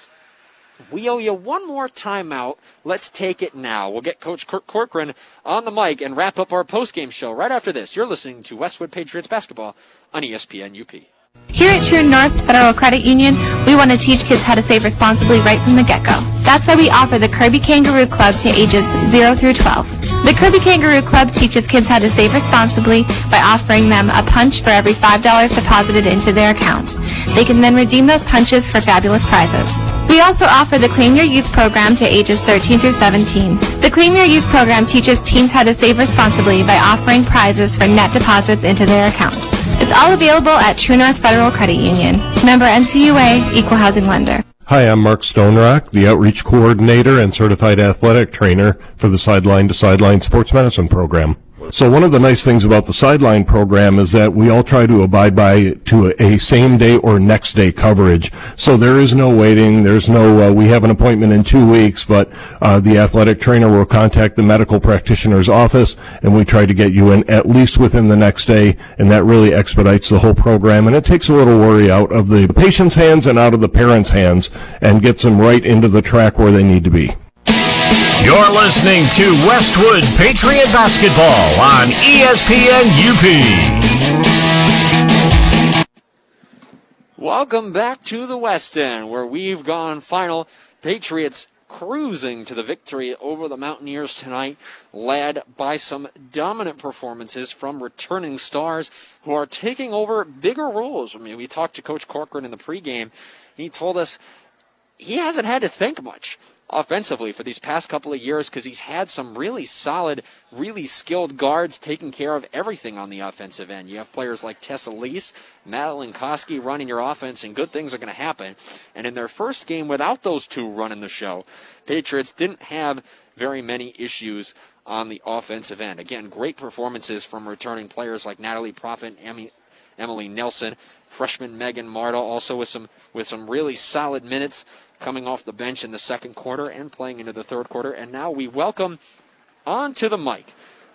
We owe you one more timeout. Let's take it now. We'll get Coach Kirk Corcoran on the mic and wrap up our postgame show right after this. You're listening to Westwood Patriots basketball on ESPN UP. Here at True North Federal Credit Union, we want to teach kids how to save responsibly right from the get-go. That's why we offer the Kirby Kangaroo Club to ages 0 through 12. The Kirby Kangaroo Club teaches kids how to save responsibly by offering them a punch for every $5 deposited into their account. They can then redeem those punches for fabulous prizes. We also offer the Claim Your Youth program to ages 13 through 17. The Claim Your Youth program teaches teens how to save responsibly by offering prizes for net deposits into their account. It's all available at True North Federal Credit Union. Member NCUA, Equal Housing Lender. Hi, I'm Mark Stonerock, the outreach coordinator and certified athletic trainer for the Sideline to Sideline Sports Medicine program. So one of the nice things about the sideline program is that we all try to abide by to a, a same day or next day coverage. So there is no waiting. There's no uh, we have an appointment in two weeks, but uh, the athletic trainer will contact the medical practitioner's office, and we try to get you in at least within the next day, and that really expedites the whole program, and it takes a little worry out of the patient's hands and out of the parents' hands, and gets them right into the track where they need to be. You're listening to Westwood Patriot Basketball on ESPN UP. Welcome back to the West End, where we've gone final. Patriots cruising to the victory over the Mountaineers tonight, led by some dominant performances from returning stars who are taking over bigger roles. I mean, we talked to Coach Corcoran in the pregame. He told us he hasn't had to think much offensively for these past couple of years because he's had some really solid, really skilled guards taking care of everything on the offensive end. You have players like Tessa Lease, Madeline Koski running your offense, and good things are going to happen. And in their first game without those two running the show, Patriots didn't have very many issues on the offensive end. Again, great performances from returning players like Natalie Profit, Emmy, Emily Nelson, freshman Megan Marta, also with some with some really solid minutes coming off the bench in the second quarter and playing into the third quarter. And now we welcome onto the mic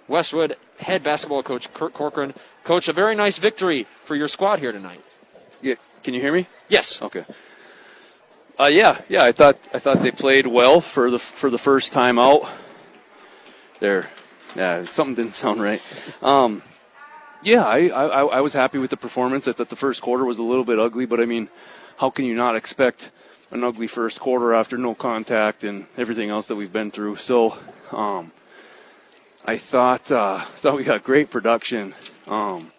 Westwood head basketball coach Kurt Corcoran. Coach, a very nice victory for your squad here tonight. Yeah, can you hear me? Yes. Okay. Uh, yeah, yeah. I thought I thought they played well for the for the first time out. There, yeah, something didn't sound right. Um, yeah, I, I I was happy with the performance. I thought the first quarter was a little bit ugly, but I mean, how can you not expect an ugly first quarter after no contact and everything else that we've been through? So, um, I thought uh, thought we got great production. Um,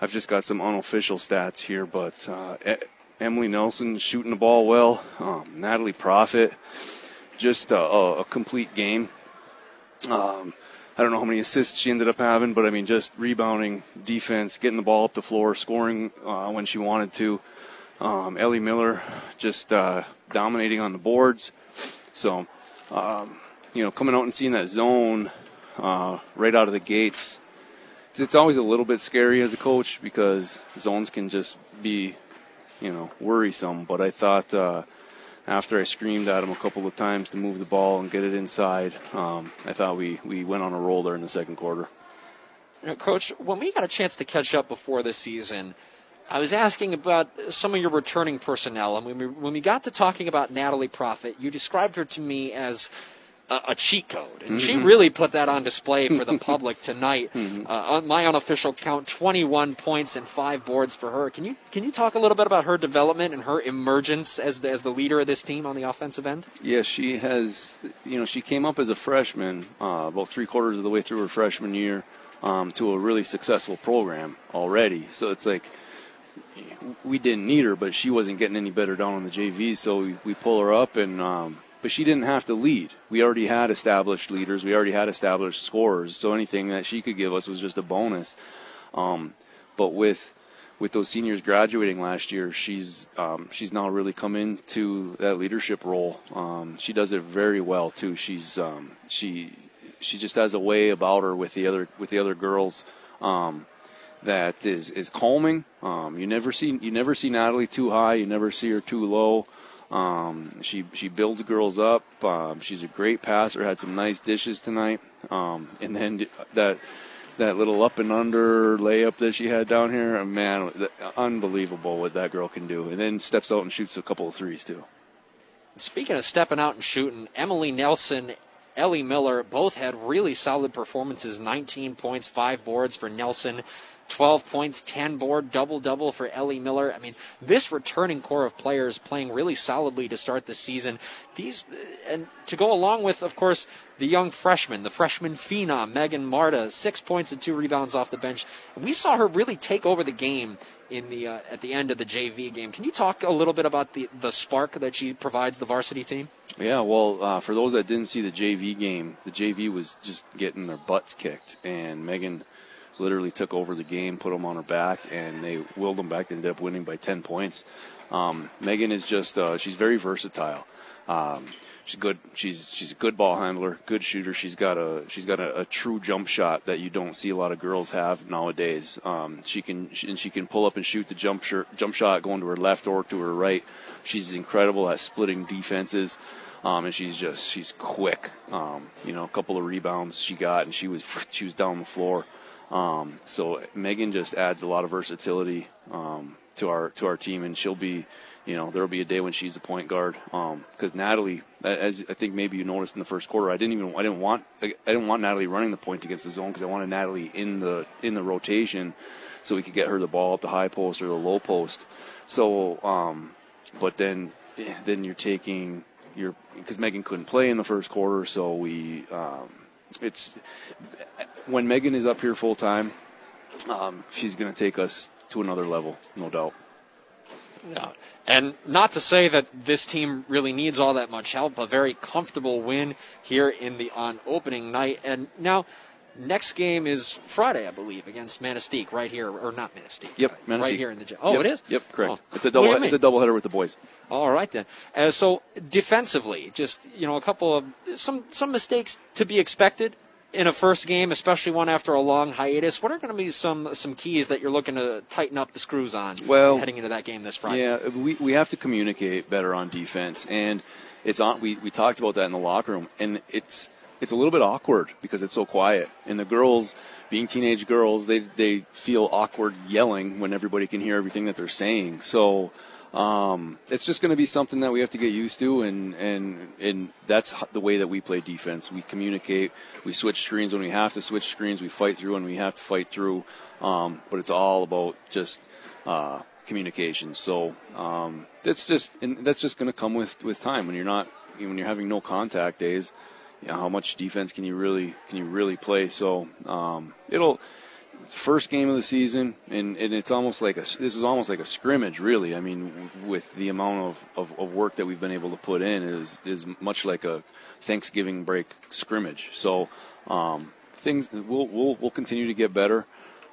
I've just got some unofficial stats here, but uh, Emily Nelson shooting the ball well. Um, Natalie Profit, just a, a, a complete game. Um, I don't know how many assists she ended up having, but I mean, just rebounding, defense, getting the ball up the floor, scoring uh, when she wanted to. Um, Ellie Miller just uh, dominating on the boards. So, um, you know, coming out and seeing that zone uh, right out of the gates, it's always a little bit scary as a coach because zones can just be, you know, worrisome. But I thought uh, after I screamed at him a couple of times to move the ball and get it inside, um, I thought we, we went on a roll there in the second quarter. You know, Coach, when we got a chance to catch up before this season, I was asking about some of your returning personnel, and when we, when we got to talking about Natalie Profit, you described her to me as a, a cheat code, and she Mhm. really put that on display for the public tonight. Mhm. Uh, on my unofficial count, 21 points and five boards for her. Can you can you talk a little bit about her development and her emergence as the, as the leader of this team on the offensive end? Yeah, she has. You know, she came up as a freshman, uh, about three quarters of the way through her freshman year, um, to a really successful program already. So it's like we didn't need her, but she wasn't getting any better down on the JV. So we, we pull her up, and um, but she didn't have to lead. We already had established leaders. We already had established scorers. So anything that she could give us was just a bonus. Um, but with with those seniors graduating last year, she's um, she's now really come into that leadership role. Um, she does it very well too. She's um, she she just has a way about her with the other with the other girls um, that is is calming. Um, you never see you never see Natalie too high. You never see her too low. Um, she she builds girls up. Um, she's a great passer. Had some nice dishes tonight. Um, and then that that little up and under layup that she had down here, uh, man, unbelievable what that girl can do. And then steps out and shoots a couple of threes too. Speaking of stepping out and shooting, Emily Nelson, Ellie Miller both had really solid performances 19 points, 5 boards for Nelson, 12 points, 10 board, double double for Ellie Miller. I mean, this returning core of players playing really solidly to start the season. These, and to go along with, of course, the young freshman, the freshman phenom, Megan Marta, six points and two rebounds off the bench. We saw her really take over the game in the uh, at the end of the JV game. Can you talk a little bit about the the spark that she provides the varsity team? Yeah, well, uh, for those that didn't see the JV game, the JV was just getting their butts kicked, and Megan literally took over the game, put them on her back, and they willed them back. They ended up winning by 10 points. Um, Megan is just, uh, she's very versatile. Um, she's good. She's she's a good ball handler, good shooter. She's got a she's got a, a true jump shot that you don't see a lot of girls have nowadays. Um, she can she, and she can pull up and shoot the jump jump shot going to her left or to her right. She's incredible at splitting defenses. Um, and she's just she's quick. Um, you know, a couple of rebounds she got, and she was she was down the floor. Um, so Megan just adds a lot of versatility um, to our to our team, and she'll be, you know, there'll be a day when she's the point guard. Because Natalie, as I think maybe you noticed in the first quarter, I didn't even I didn't want I didn't want Natalie running the point against the zone because I wanted Natalie in the in the rotation, so we could get her the ball at the high post or the low post. So, um, but then then you're taking your because Megan couldn't play in the first quarter, so we um, it's when Megan is up here full time, um, she's going to take us to another level, no doubt. Yeah. And not to say that this team really needs all that much help, a very comfortable win here in the on opening night. And now, next game is Friday, I believe, against Manistee, right here, or not Manistee. Yep, right Manistee. here in the gym. Oh, Yep, it is. Yep, correct. Oh. It's a double. mean? It's a doubleheader with the boys. All right then. Uh, so defensively, just you know, a couple of some some mistakes to be expected in a first game, especially one after a long hiatus. What are going to be some some keys that you're looking to tighten up the screws on? Well, heading into that game this Friday. Yeah, we, we have to communicate better on defense, and it's on. We, we talked about that in the locker room, and it's it's a little bit awkward because it's so quiet, and the girls, being teenage girls, they they feel awkward yelling when everybody can hear everything that they're saying. So. Um, it's just going to be something that we have to get used to, and, and and that's the way that we play defense. We communicate, we switch screens when we have to switch screens, we fight through when we have to fight through. Um, but it's all about just uh, communication. So um, that's just and that's just going to come with with time when you're not when you're having no contact days. You know, how much defense can you really can you really play? So um, it'll first game of the season, and, and it's almost like a this is almost like a scrimmage, really. I mean, with the amount of, of, of work that we've been able to put in, is is much like a Thanksgiving break scrimmage. So um, things we'll, we'll we'll continue to get better.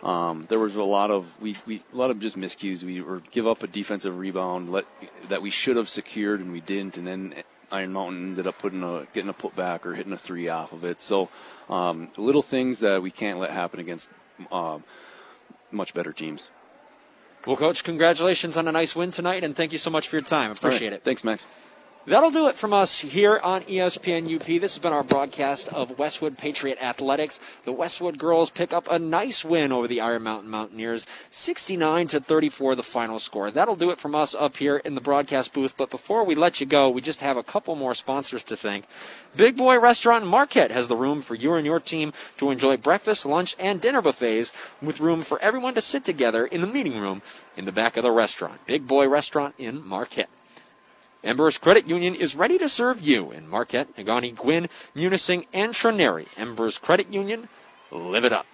Um, there was a lot of we, we a lot of just miscues. We were give up a defensive rebound let, that we should have secured and we didn't, and then Iron Mountain ended up putting a getting a putback or hitting a three off of it. So um, little things that we can't let happen against um, much better teams. Well, coach, congratulations on a nice win tonight, and thank you so much for your time. Appreciate right. it. Thanks, Max. That'll do it from us here on ESPN UP. This has been our broadcast of Westwood Patriot Athletics. The Westwood girls pick up a nice win over the Iron Mountain Mountaineers, 69 to 34, the final score. That'll do it from us up here in the broadcast booth. But before we let you go, we just have a couple more sponsors to thank. Big Boy Restaurant Marquette has the room for you and your team to enjoy breakfast, lunch, and dinner buffets with room for everyone to sit together in the meeting room in the back of the restaurant. Big Boy Restaurant in Marquette. Embers Credit Union is ready to serve you in Marquette, Negaunee, Gwinn, Munising, and Trenary. Embers Credit Union, live it up.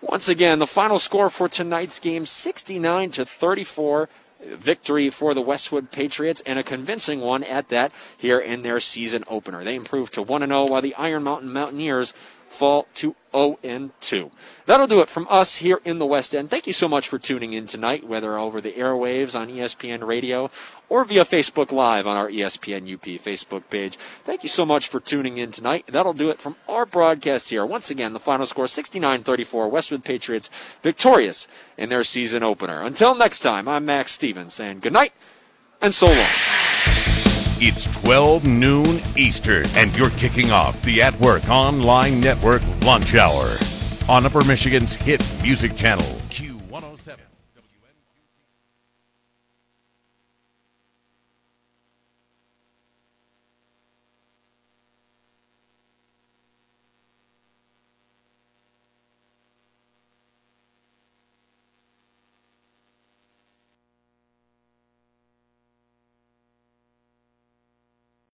Once again, the final score for tonight's game 69 to 34 victory for the Westwood Patriots and a convincing one at that here in their season opener. They improved to 1 0 while the Iron Mountain Mountaineers fall to 0 2. That'll do it from us here in the West End. Thank you so much for tuning in tonight, whether over the airwaves on ESPN Radio or via Facebook Live on our ESPN UP Facebook page. Thank you so much for tuning in tonight. That'll do it from our broadcast here. Once again, the final score 69 34. Westwood Patriots victorious in their season opener. Until next time, I'm Max Stevens saying good night and so long. It's 12 noon Eastern, and you're kicking off the At Work Online Network lunch hour on Upper Michigan's hit music channel,